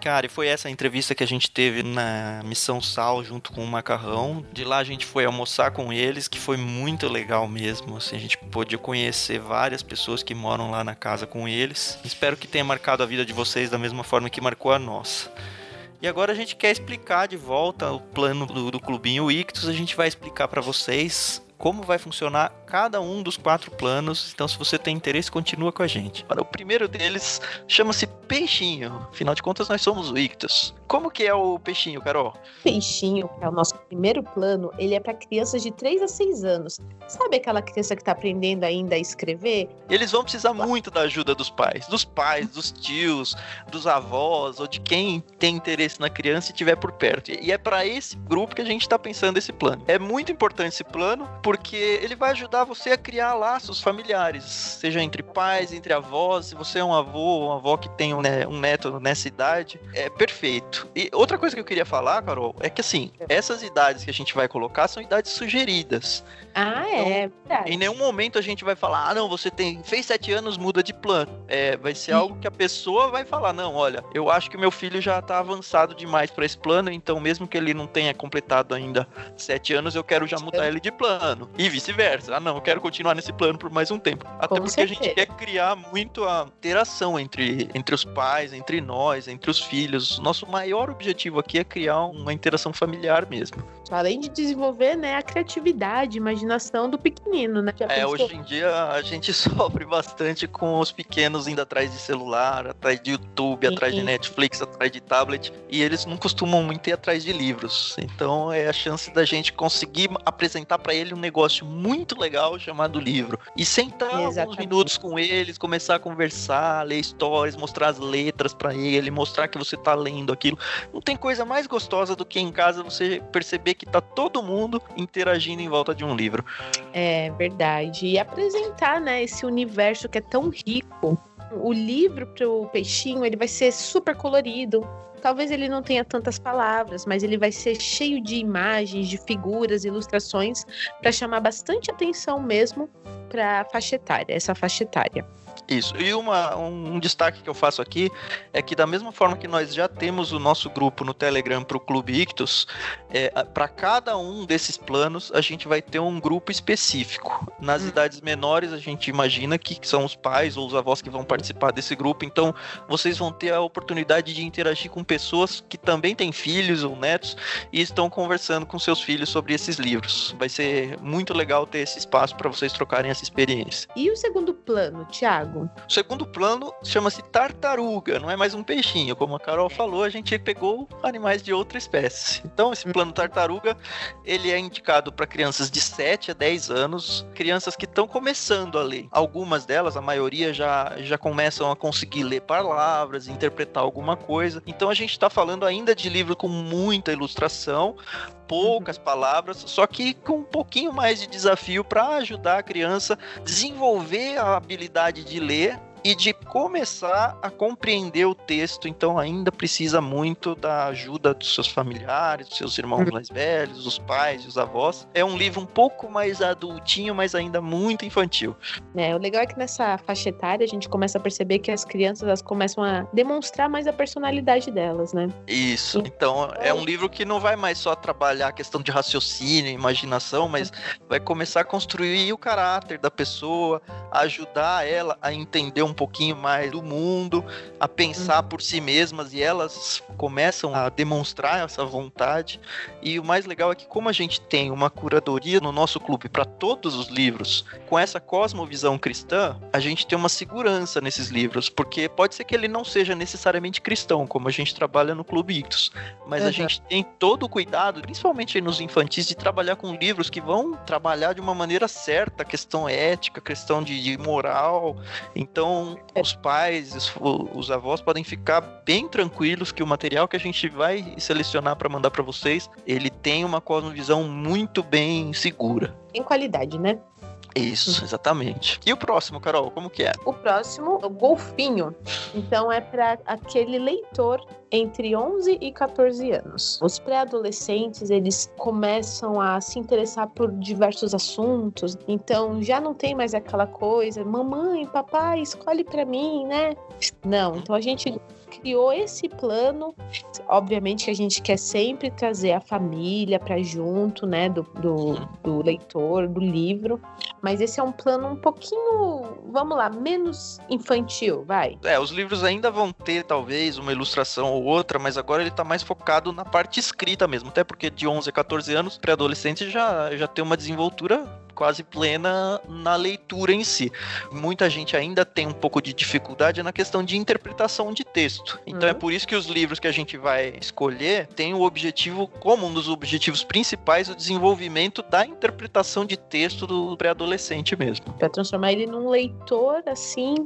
Cara, e foi essa entrevista que a gente teve na Missão Sal junto com o Macarrão. De lá a gente foi almoçar com eles, que foi muito legal mesmo. Assim, a gente pôde conhecer várias pessoas que moram lá na casa com eles. Espero que tenha marcado a vida de vocês da mesma forma que marcou a nossa. E agora a gente quer explicar de volta o plano do, do Clubinho Ictus. A gente vai explicar para vocês como vai funcionar cada um dos quatro planos. Então, se você tem interesse, continua com a gente. Para o primeiro deles chama-se Peixinho. Afinal de contas, nós somos o Ictus. Como que é o Peixinho, Carol? Peixinho, que é o nosso primeiro plano, ele é para crianças de 3 a 6 anos. Sabe aquela criança que está aprendendo ainda a escrever? Eles vão precisar muito da ajuda dos pais, dos pais, dos tios, dos avós ou de quem tem interesse na criança e estiver por perto. E é para esse grupo que a gente está pensando esse plano. É muito importante esse plano porque ele vai ajudar ajudar você a criar laços familiares, seja entre pais, entre avós, se você é um avô ou uma avó que tem um, né, um neto nessa idade, é perfeito. E outra coisa que eu queria falar, Carol, é que assim, essas idades que a gente vai colocar são idades sugeridas. Ah, é, verdade. Em nenhum momento a gente vai falar, ah, não, você tem fez sete anos, muda de plano. É, vai ser algo que a pessoa vai falar, não, olha, eu acho que meu filho já tá avançado demais para esse plano, então mesmo que ele não tenha completado ainda sete anos, eu quero já mudar ele de plano. E vice-versa. Ah, não, eu quero continuar nesse plano por mais um tempo. Até Com porque certeza. a gente quer criar muito a interação entre, entre os pais, entre nós, entre os filhos. Nosso maior objetivo aqui é criar uma interação familiar mesmo. Além de desenvolver, né, a criatividade, imaginação do pequenino, né? Já É, pensou? hoje em dia a gente sofre bastante com os pequenos indo atrás de celular, atrás de YouTube, Sim. atrás de Netflix, atrás de tablet, e eles não costumam muito ir atrás de livros. Então é a chance da gente conseguir apresentar pra ele um negócio muito legal chamado livro. E sentar alguns Exatamente. minutos com eles, começar a conversar, ler histórias, mostrar as letras pra ele, mostrar que você tá lendo aquilo. Não tem coisa mais gostosa do que em casa você perceber que tá todo mundo interagindo em volta de um livro. É verdade. E apresentar, né, esse universo que é tão rico. O livro pro peixinho, ele vai ser super colorido. Talvez ele não tenha tantas palavras, mas ele vai ser cheio de imagens, de figuras, ilustrações, para chamar bastante atenção mesmo para faixa etária, essa faixa etária. Isso. E uma, um, destaque que eu faço aqui é que da mesma forma que nós já temos o nosso grupo no Telegram para o Clube Ictus, é, para cada um desses planos a gente vai ter um grupo específico. Nas Hum. idades menores a gente imagina que são os pais ou os avós que vão participar desse grupo, então vocês vão ter a oportunidade de interagir com pessoas que também têm filhos ou netos e estão conversando com seus filhos sobre esses livros. Vai ser muito legal ter esse espaço para vocês trocarem essa experiência. E o segundo plano, Thiago? O segundo plano chama-se tartaruga, não é mais um peixinho. Como a Carol falou, a gente pegou animais de outra espécie. Então, esse plano tartaruga, ele é indicado para crianças de 7 a 10 anos, crianças que estão começando a ler. Algumas delas, a maioria, já, já começam a conseguir ler palavras, interpretar alguma coisa. Então, a gente está falando ainda de livro com muita ilustração, poucas palavras, só que com um pouquinho mais de desafio para ajudar a criança a desenvolver a habilidade de ler e de começar a compreender o texto, então ainda precisa muito da ajuda dos seus familiares, dos seus irmãos mais velhos, dos pais, dos avós. É um livro um pouco mais adultinho, mas ainda muito infantil. É, o legal é que nessa faixa etária a gente começa a perceber que as crianças elas começam a demonstrar mais a personalidade delas, né? Isso. Então é um livro que não vai mais só trabalhar a questão de raciocínio, imaginação, mas vai começar a construir o caráter da pessoa, ajudar ela a entender um pouquinho mais do mundo, a pensar por si mesmas e elas começam a demonstrar essa vontade. E o mais legal é que como a gente tem uma curadoria no nosso clube para todos os livros, com essa cosmovisão cristã, a gente tem uma segurança nesses livros, porque pode ser que ele não seja necessariamente cristão, como a gente trabalha no Clube Ictus, mas a Uhum. gente tem todo o cuidado, principalmente nos infantis, de trabalhar com livros que vão trabalhar de uma maneira certa a questão ética, a questão de, de moral. Então, os pais, os, os avós podem ficar bem tranquilos que o material que a gente vai selecionar para mandar para vocês, ele tem uma cosmovisão muito bem segura. Em qualidade, né? Isso, exatamente. E o próximo, Carol, como que é? O próximo, o golfinho. Então é para aquele leitor entre 11 e 14 anos. Os pré-adolescentes, eles começam a se interessar por diversos assuntos. Então já não tem mais aquela coisa, mamãe, papai, escolhe para mim, né? Não, então a gente criou esse plano. Obviamente que a gente quer sempre trazer a família para junto, né, do, do, do leitor, do livro. Mas esse é um plano um pouquinho, vamos lá, menos infantil, vai. É, os livros ainda vão ter talvez uma ilustração ou outra, mas agora ele tá mais focado na parte escrita mesmo, até porque de 11 a 14 anos, pré-adolescente já já tem uma desenvoltura quase plena na leitura em si. Muita gente ainda tem um pouco de dificuldade na questão de interpretação de texto. Então Uhum. é por isso que os livros que a gente vai escolher têm o objetivo, como um dos objetivos principais, o desenvolvimento da interpretação de texto do pré-adolescente mesmo. Para transformar ele num leitor assim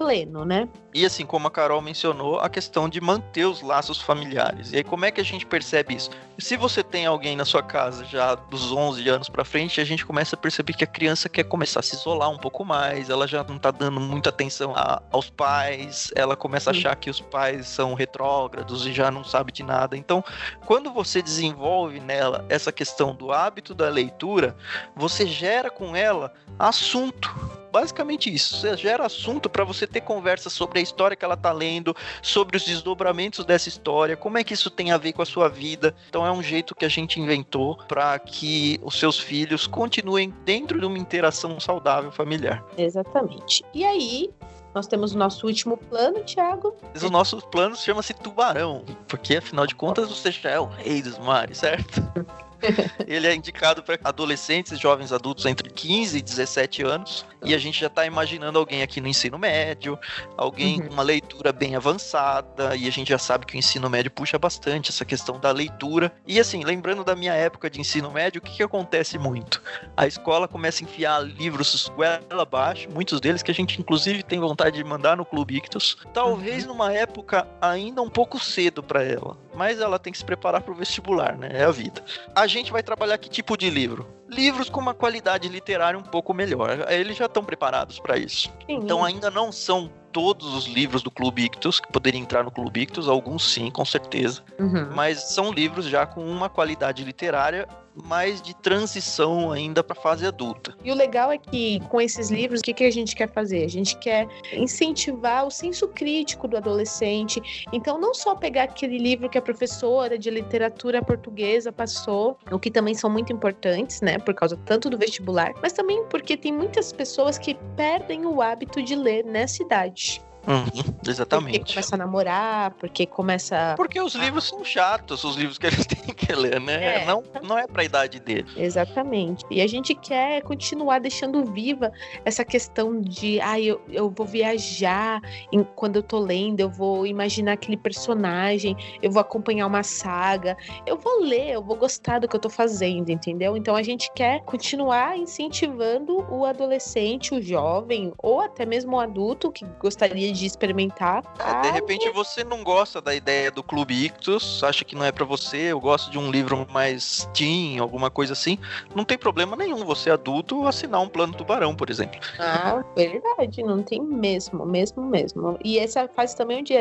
pleno, né? E assim, como a Carol mencionou, a questão de manter os laços familiares. E aí, como é que a gente percebe isso? Se você tem alguém na sua casa já dos 11 anos para frente, a gente começa a perceber que a criança quer começar a se isolar um pouco mais, ela já não tá dando muita atenção a, aos pais, ela começa a achar que os pais são retrógrados e já não sabe de nada. Então, quando você desenvolve nela essa questão do hábito da leitura, você gera com ela assunto basicamente isso. Você gera assunto para você ter conversa sobre a história que ela tá lendo, sobre os desdobramentos dessa história, como é que isso tem a ver com a sua vida. Então é um jeito que a gente inventou para que os seus filhos continuem dentro de uma interação saudável familiar. Exatamente. E aí, nós temos o nosso último plano, Thiago. Mas o nosso plano chama-se Tubarão, porque afinal de contas você já é o rei dos mares, certo? Ele é indicado para adolescentes e jovens adultos entre 15 e 17 anos. E a gente já está imaginando alguém aqui no ensino médio, alguém uhum. com uma leitura bem avançada. E a gente já sabe que o ensino médio puxa bastante essa questão da leitura. E assim, lembrando da minha época de ensino médio, o que, que acontece muito? A escola começa a enfiar livros goela abaixo, muitos deles que a gente inclusive tem vontade de mandar no Clube Ictus. Talvez uhum. numa época ainda um pouco cedo para ela, mas ela tem que se preparar para o vestibular, né? É a vida. A gente vai trabalhar que tipo de livro? Livros com uma qualidade literária um pouco melhor. Eles já estão preparados para isso. Sim. Então ainda não são todos os livros do Clube Ictus que poderiam entrar no Clube Ictus, alguns sim, com certeza. Uhum. Mas são livros já com uma qualidade literária mais de transição ainda para a fase adulta. E o legal é que com esses livros, o que, que a gente quer fazer? A gente quer incentivar o senso crítico do adolescente. Então, não só pegar aquele livro que a professora de literatura portuguesa passou, o que também são muito importantes, né, por causa tanto do vestibular, mas também porque tem muitas pessoas que perdem o hábito de ler nessa idade. Uhum, exatamente. Porque começa a namorar, porque começa. Porque os livros são chatos, os livros que eles têm que ler, né? É. Não, não é pra idade dele. Exatamente. E a gente quer continuar deixando viva essa questão de, ah, eu, eu vou viajar em, quando eu tô lendo, eu vou imaginar aquele personagem, eu vou acompanhar uma saga, eu vou ler, eu vou gostar do que eu tô fazendo, entendeu? Então a gente quer continuar incentivando o adolescente, o jovem, ou até mesmo o adulto que gostaria de experimentar. É, de repente você não gosta da ideia do Clube Ictus, acha que não é para você, eu gosto de um livro mais teen, alguma coisa assim. Não tem problema nenhum você adulto assinar um plano tubarão, por exemplo. Ah, verdade, não tem mesmo, mesmo, mesmo. E essa fase também onde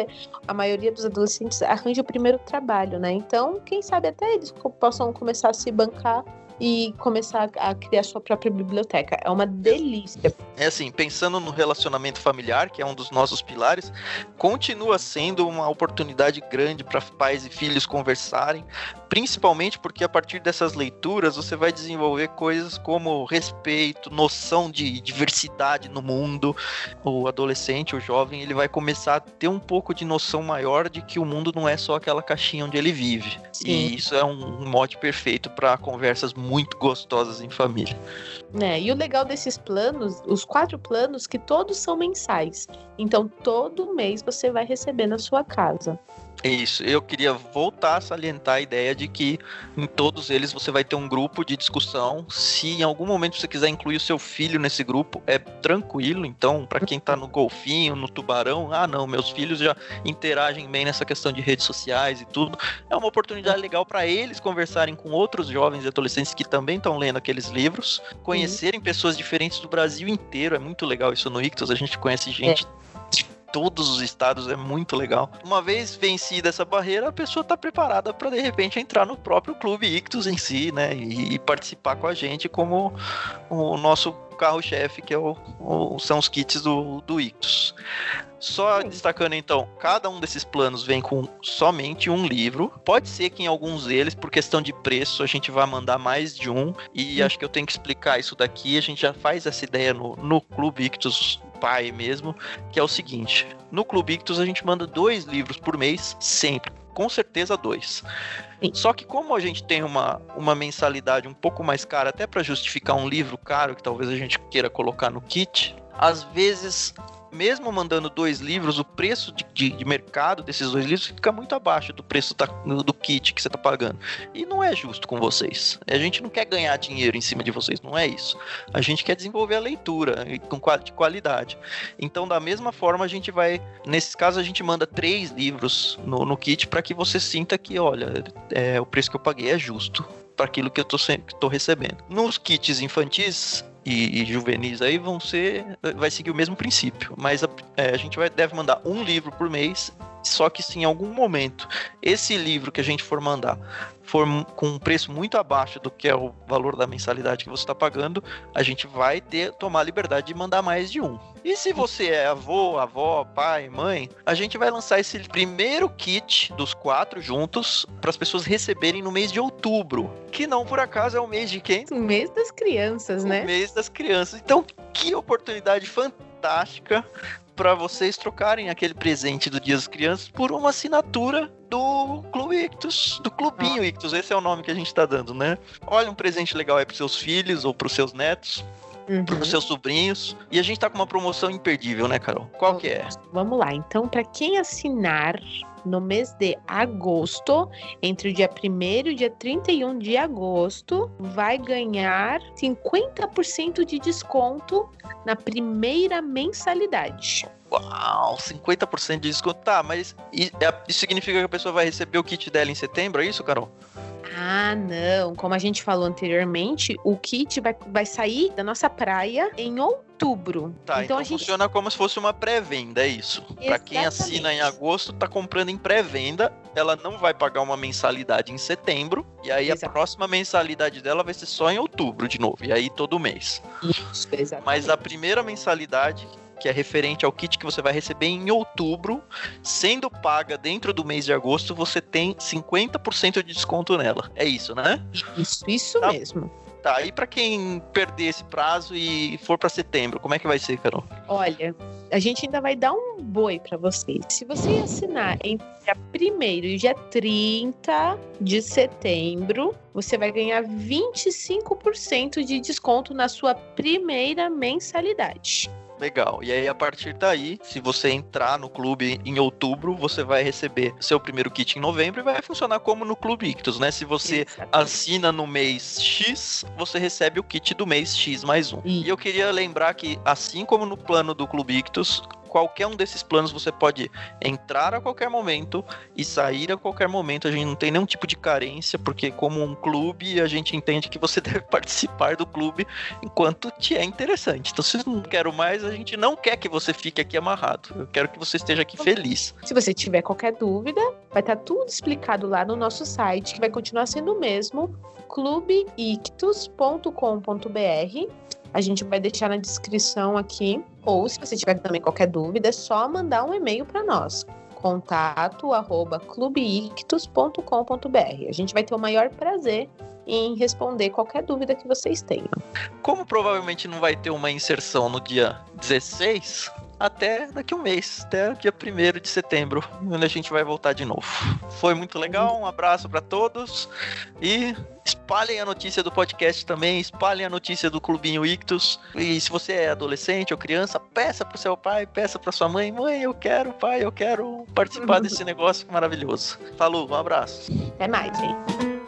a maioria dos adolescentes arranja o primeiro trabalho, né? Então, quem sabe até eles possam começar a se bancar e começar a criar sua própria biblioteca. É uma delícia. É assim, pensando no relacionamento familiar, que é um dos nossos pilares, continua sendo uma oportunidade grande para pais e filhos conversarem, principalmente porque a partir dessas leituras você vai desenvolver coisas como respeito, noção de diversidade no mundo. O adolescente, o jovem, ele vai começar a ter um pouco de noção maior de que o mundo não é só aquela caixinha onde ele vive. Sim. E isso é um mote perfeito para conversas muito gostosas em família. É, e o legal desses planos, os quatro planos, que todos são mensais. Então, todo mês você vai receber na sua casa. Isso, eu queria voltar a salientar a ideia de que em todos eles você vai ter um grupo de discussão. Se em algum momento você quiser incluir o seu filho nesse grupo, é tranquilo. Então, para quem tá no golfinho, no tubarão, ah, não, meus filhos já interagem bem nessa questão de redes sociais e tudo. É uma oportunidade legal para eles conversarem com outros jovens e adolescentes que também estão lendo aqueles livros, conhecerem pessoas diferentes do Brasil inteiro. É muito legal isso no Ictus, a gente conhece gente. É todos os estados, é muito legal. Uma vez vencida essa barreira, a pessoa está preparada para de repente entrar no próprio clube Ictus em si, né? E, e participar com a gente como o nosso carro-chefe, que é o, o, são os kits do, do Ictus. Só destacando então, cada um desses planos vem com somente um livro. Pode ser que em alguns deles, por questão de preço, a gente vá mandar mais de um. E acho que eu tenho que explicar isso daqui. A gente já faz essa ideia no, no Clube Ictus pai mesmo, que é o seguinte: no Clube Ictus a gente manda dois livros por mês, sempre. Com certeza dois. Sim. Só que como a gente tem uma, uma mensalidade um pouco mais cara, até para justificar um livro caro que talvez a gente queira colocar no kit, às vezes mesmo mandando dois livros, o preço de, de, de, mercado desses dois livros fica muito abaixo do preço da, do kit que você está pagando. E não é justo com vocês. A gente não quer ganhar dinheiro em cima de vocês, não é isso. A gente quer desenvolver a leitura com de qualidade. Então, da mesma forma, a gente vai. Nesses casos, a gente manda três livros no, no kit para que você sinta que, olha, é, o preço que eu paguei é justo para aquilo que eu estou recebendo. Nos kits infantis, e, e, juvenis aí vão ser vai seguir o mesmo princípio. Mas a, é, a gente vai, deve mandar um livro por mês só que se em algum momento esse livro que a gente for mandar for com um preço muito abaixo do que é o valor da mensalidade que você está pagando, a gente vai ter tomar a liberdade de mandar mais de um. E se você é avô, avó, pai, mãe, a gente vai lançar esse primeiro kit dos quatro juntos para as pessoas receberem no mês de outubro, que não por acaso é o mês de quem? O mês das crianças, o né? O mês das crianças. Então, que oportunidade fantástica para vocês trocarem aquele presente do Dia das Crianças por uma assinatura do Clube Ictus, do Clubinho ah. Ictus, esse é o nome que a gente tá dando, né? Olha um presente legal aí pros seus filhos ou pros seus netos. Uhum. Para os seus sobrinhos. E a gente tá com uma promoção imperdível, né, Carol? Qual que é? Vamos lá. Então, para quem assinar no mês de agosto, entre o dia 1 e o dia 31 de agosto, vai ganhar 50% de desconto na primeira mensalidade. Uau, 50% de desconto. Tá, mas é, isso significa que a pessoa vai receber o kit dela em setembro, é isso, Carol? Ah, não. Como a gente falou anteriormente, o kit vai, vai sair da nossa praia em outubro. Tá, então, então gente... funciona como se fosse uma pré-venda, é isso. Para quem assina em agosto, tá comprando em pré-venda, ela não vai pagar uma mensalidade em setembro, e aí Exato. a próxima mensalidade dela vai ser só em outubro de novo, e aí todo mês. Isso, exatamente. Mas a primeira mensalidade que é referente ao kit que você vai receber em outubro, sendo paga dentro do mês de agosto, você tem 50% de desconto nela. É isso, né? Isso, isso tá. mesmo. Tá, e para quem perder esse prazo e for para setembro, como é que vai ser, Carol? Olha, a gente ainda vai dar um boi para vocês. Se você assinar entre dia 1 e dia 30 de setembro, você vai ganhar 25% de desconto na sua primeira mensalidade. Legal. E aí, a partir daí, se você entrar no clube em outubro, você vai receber seu primeiro kit em novembro e vai funcionar como no Clube Ictus, né? Se você Exatamente. assina no mês X, você recebe o kit do mês X mais um. E eu queria lembrar que, assim como no plano do Clube Ictus, qualquer um desses planos você pode entrar a qualquer momento e sair a qualquer momento. A gente não tem nenhum tipo de carência, porque como um clube, a gente entende que você deve participar do clube enquanto te é interessante. Então, se não quero mais, a gente não quer que você fique aqui amarrado. Eu quero que você esteja aqui feliz. Se você tiver qualquer dúvida, vai estar tudo explicado lá no nosso site, que vai continuar sendo o mesmo, clubeictus.com.br. A gente vai deixar na descrição aqui. Ou se você tiver também qualquer dúvida, é só mandar um e-mail para nós. Contato arroba clubeictus.com.br. A gente vai ter o maior prazer em responder qualquer dúvida que vocês tenham. Como provavelmente não vai ter uma inserção no dia 16, até daqui a um mês, até o dia 1 de setembro, onde a gente vai voltar de novo. Foi muito legal, um abraço para todos e espalhem a notícia do podcast também, espalhem a notícia do Clubinho Ictus. E se você é adolescente ou criança, peça pro seu pai, peça pra sua mãe, mãe, eu quero, pai, eu quero participar desse negócio maravilhoso. Falou, um abraço. Até mais, gente.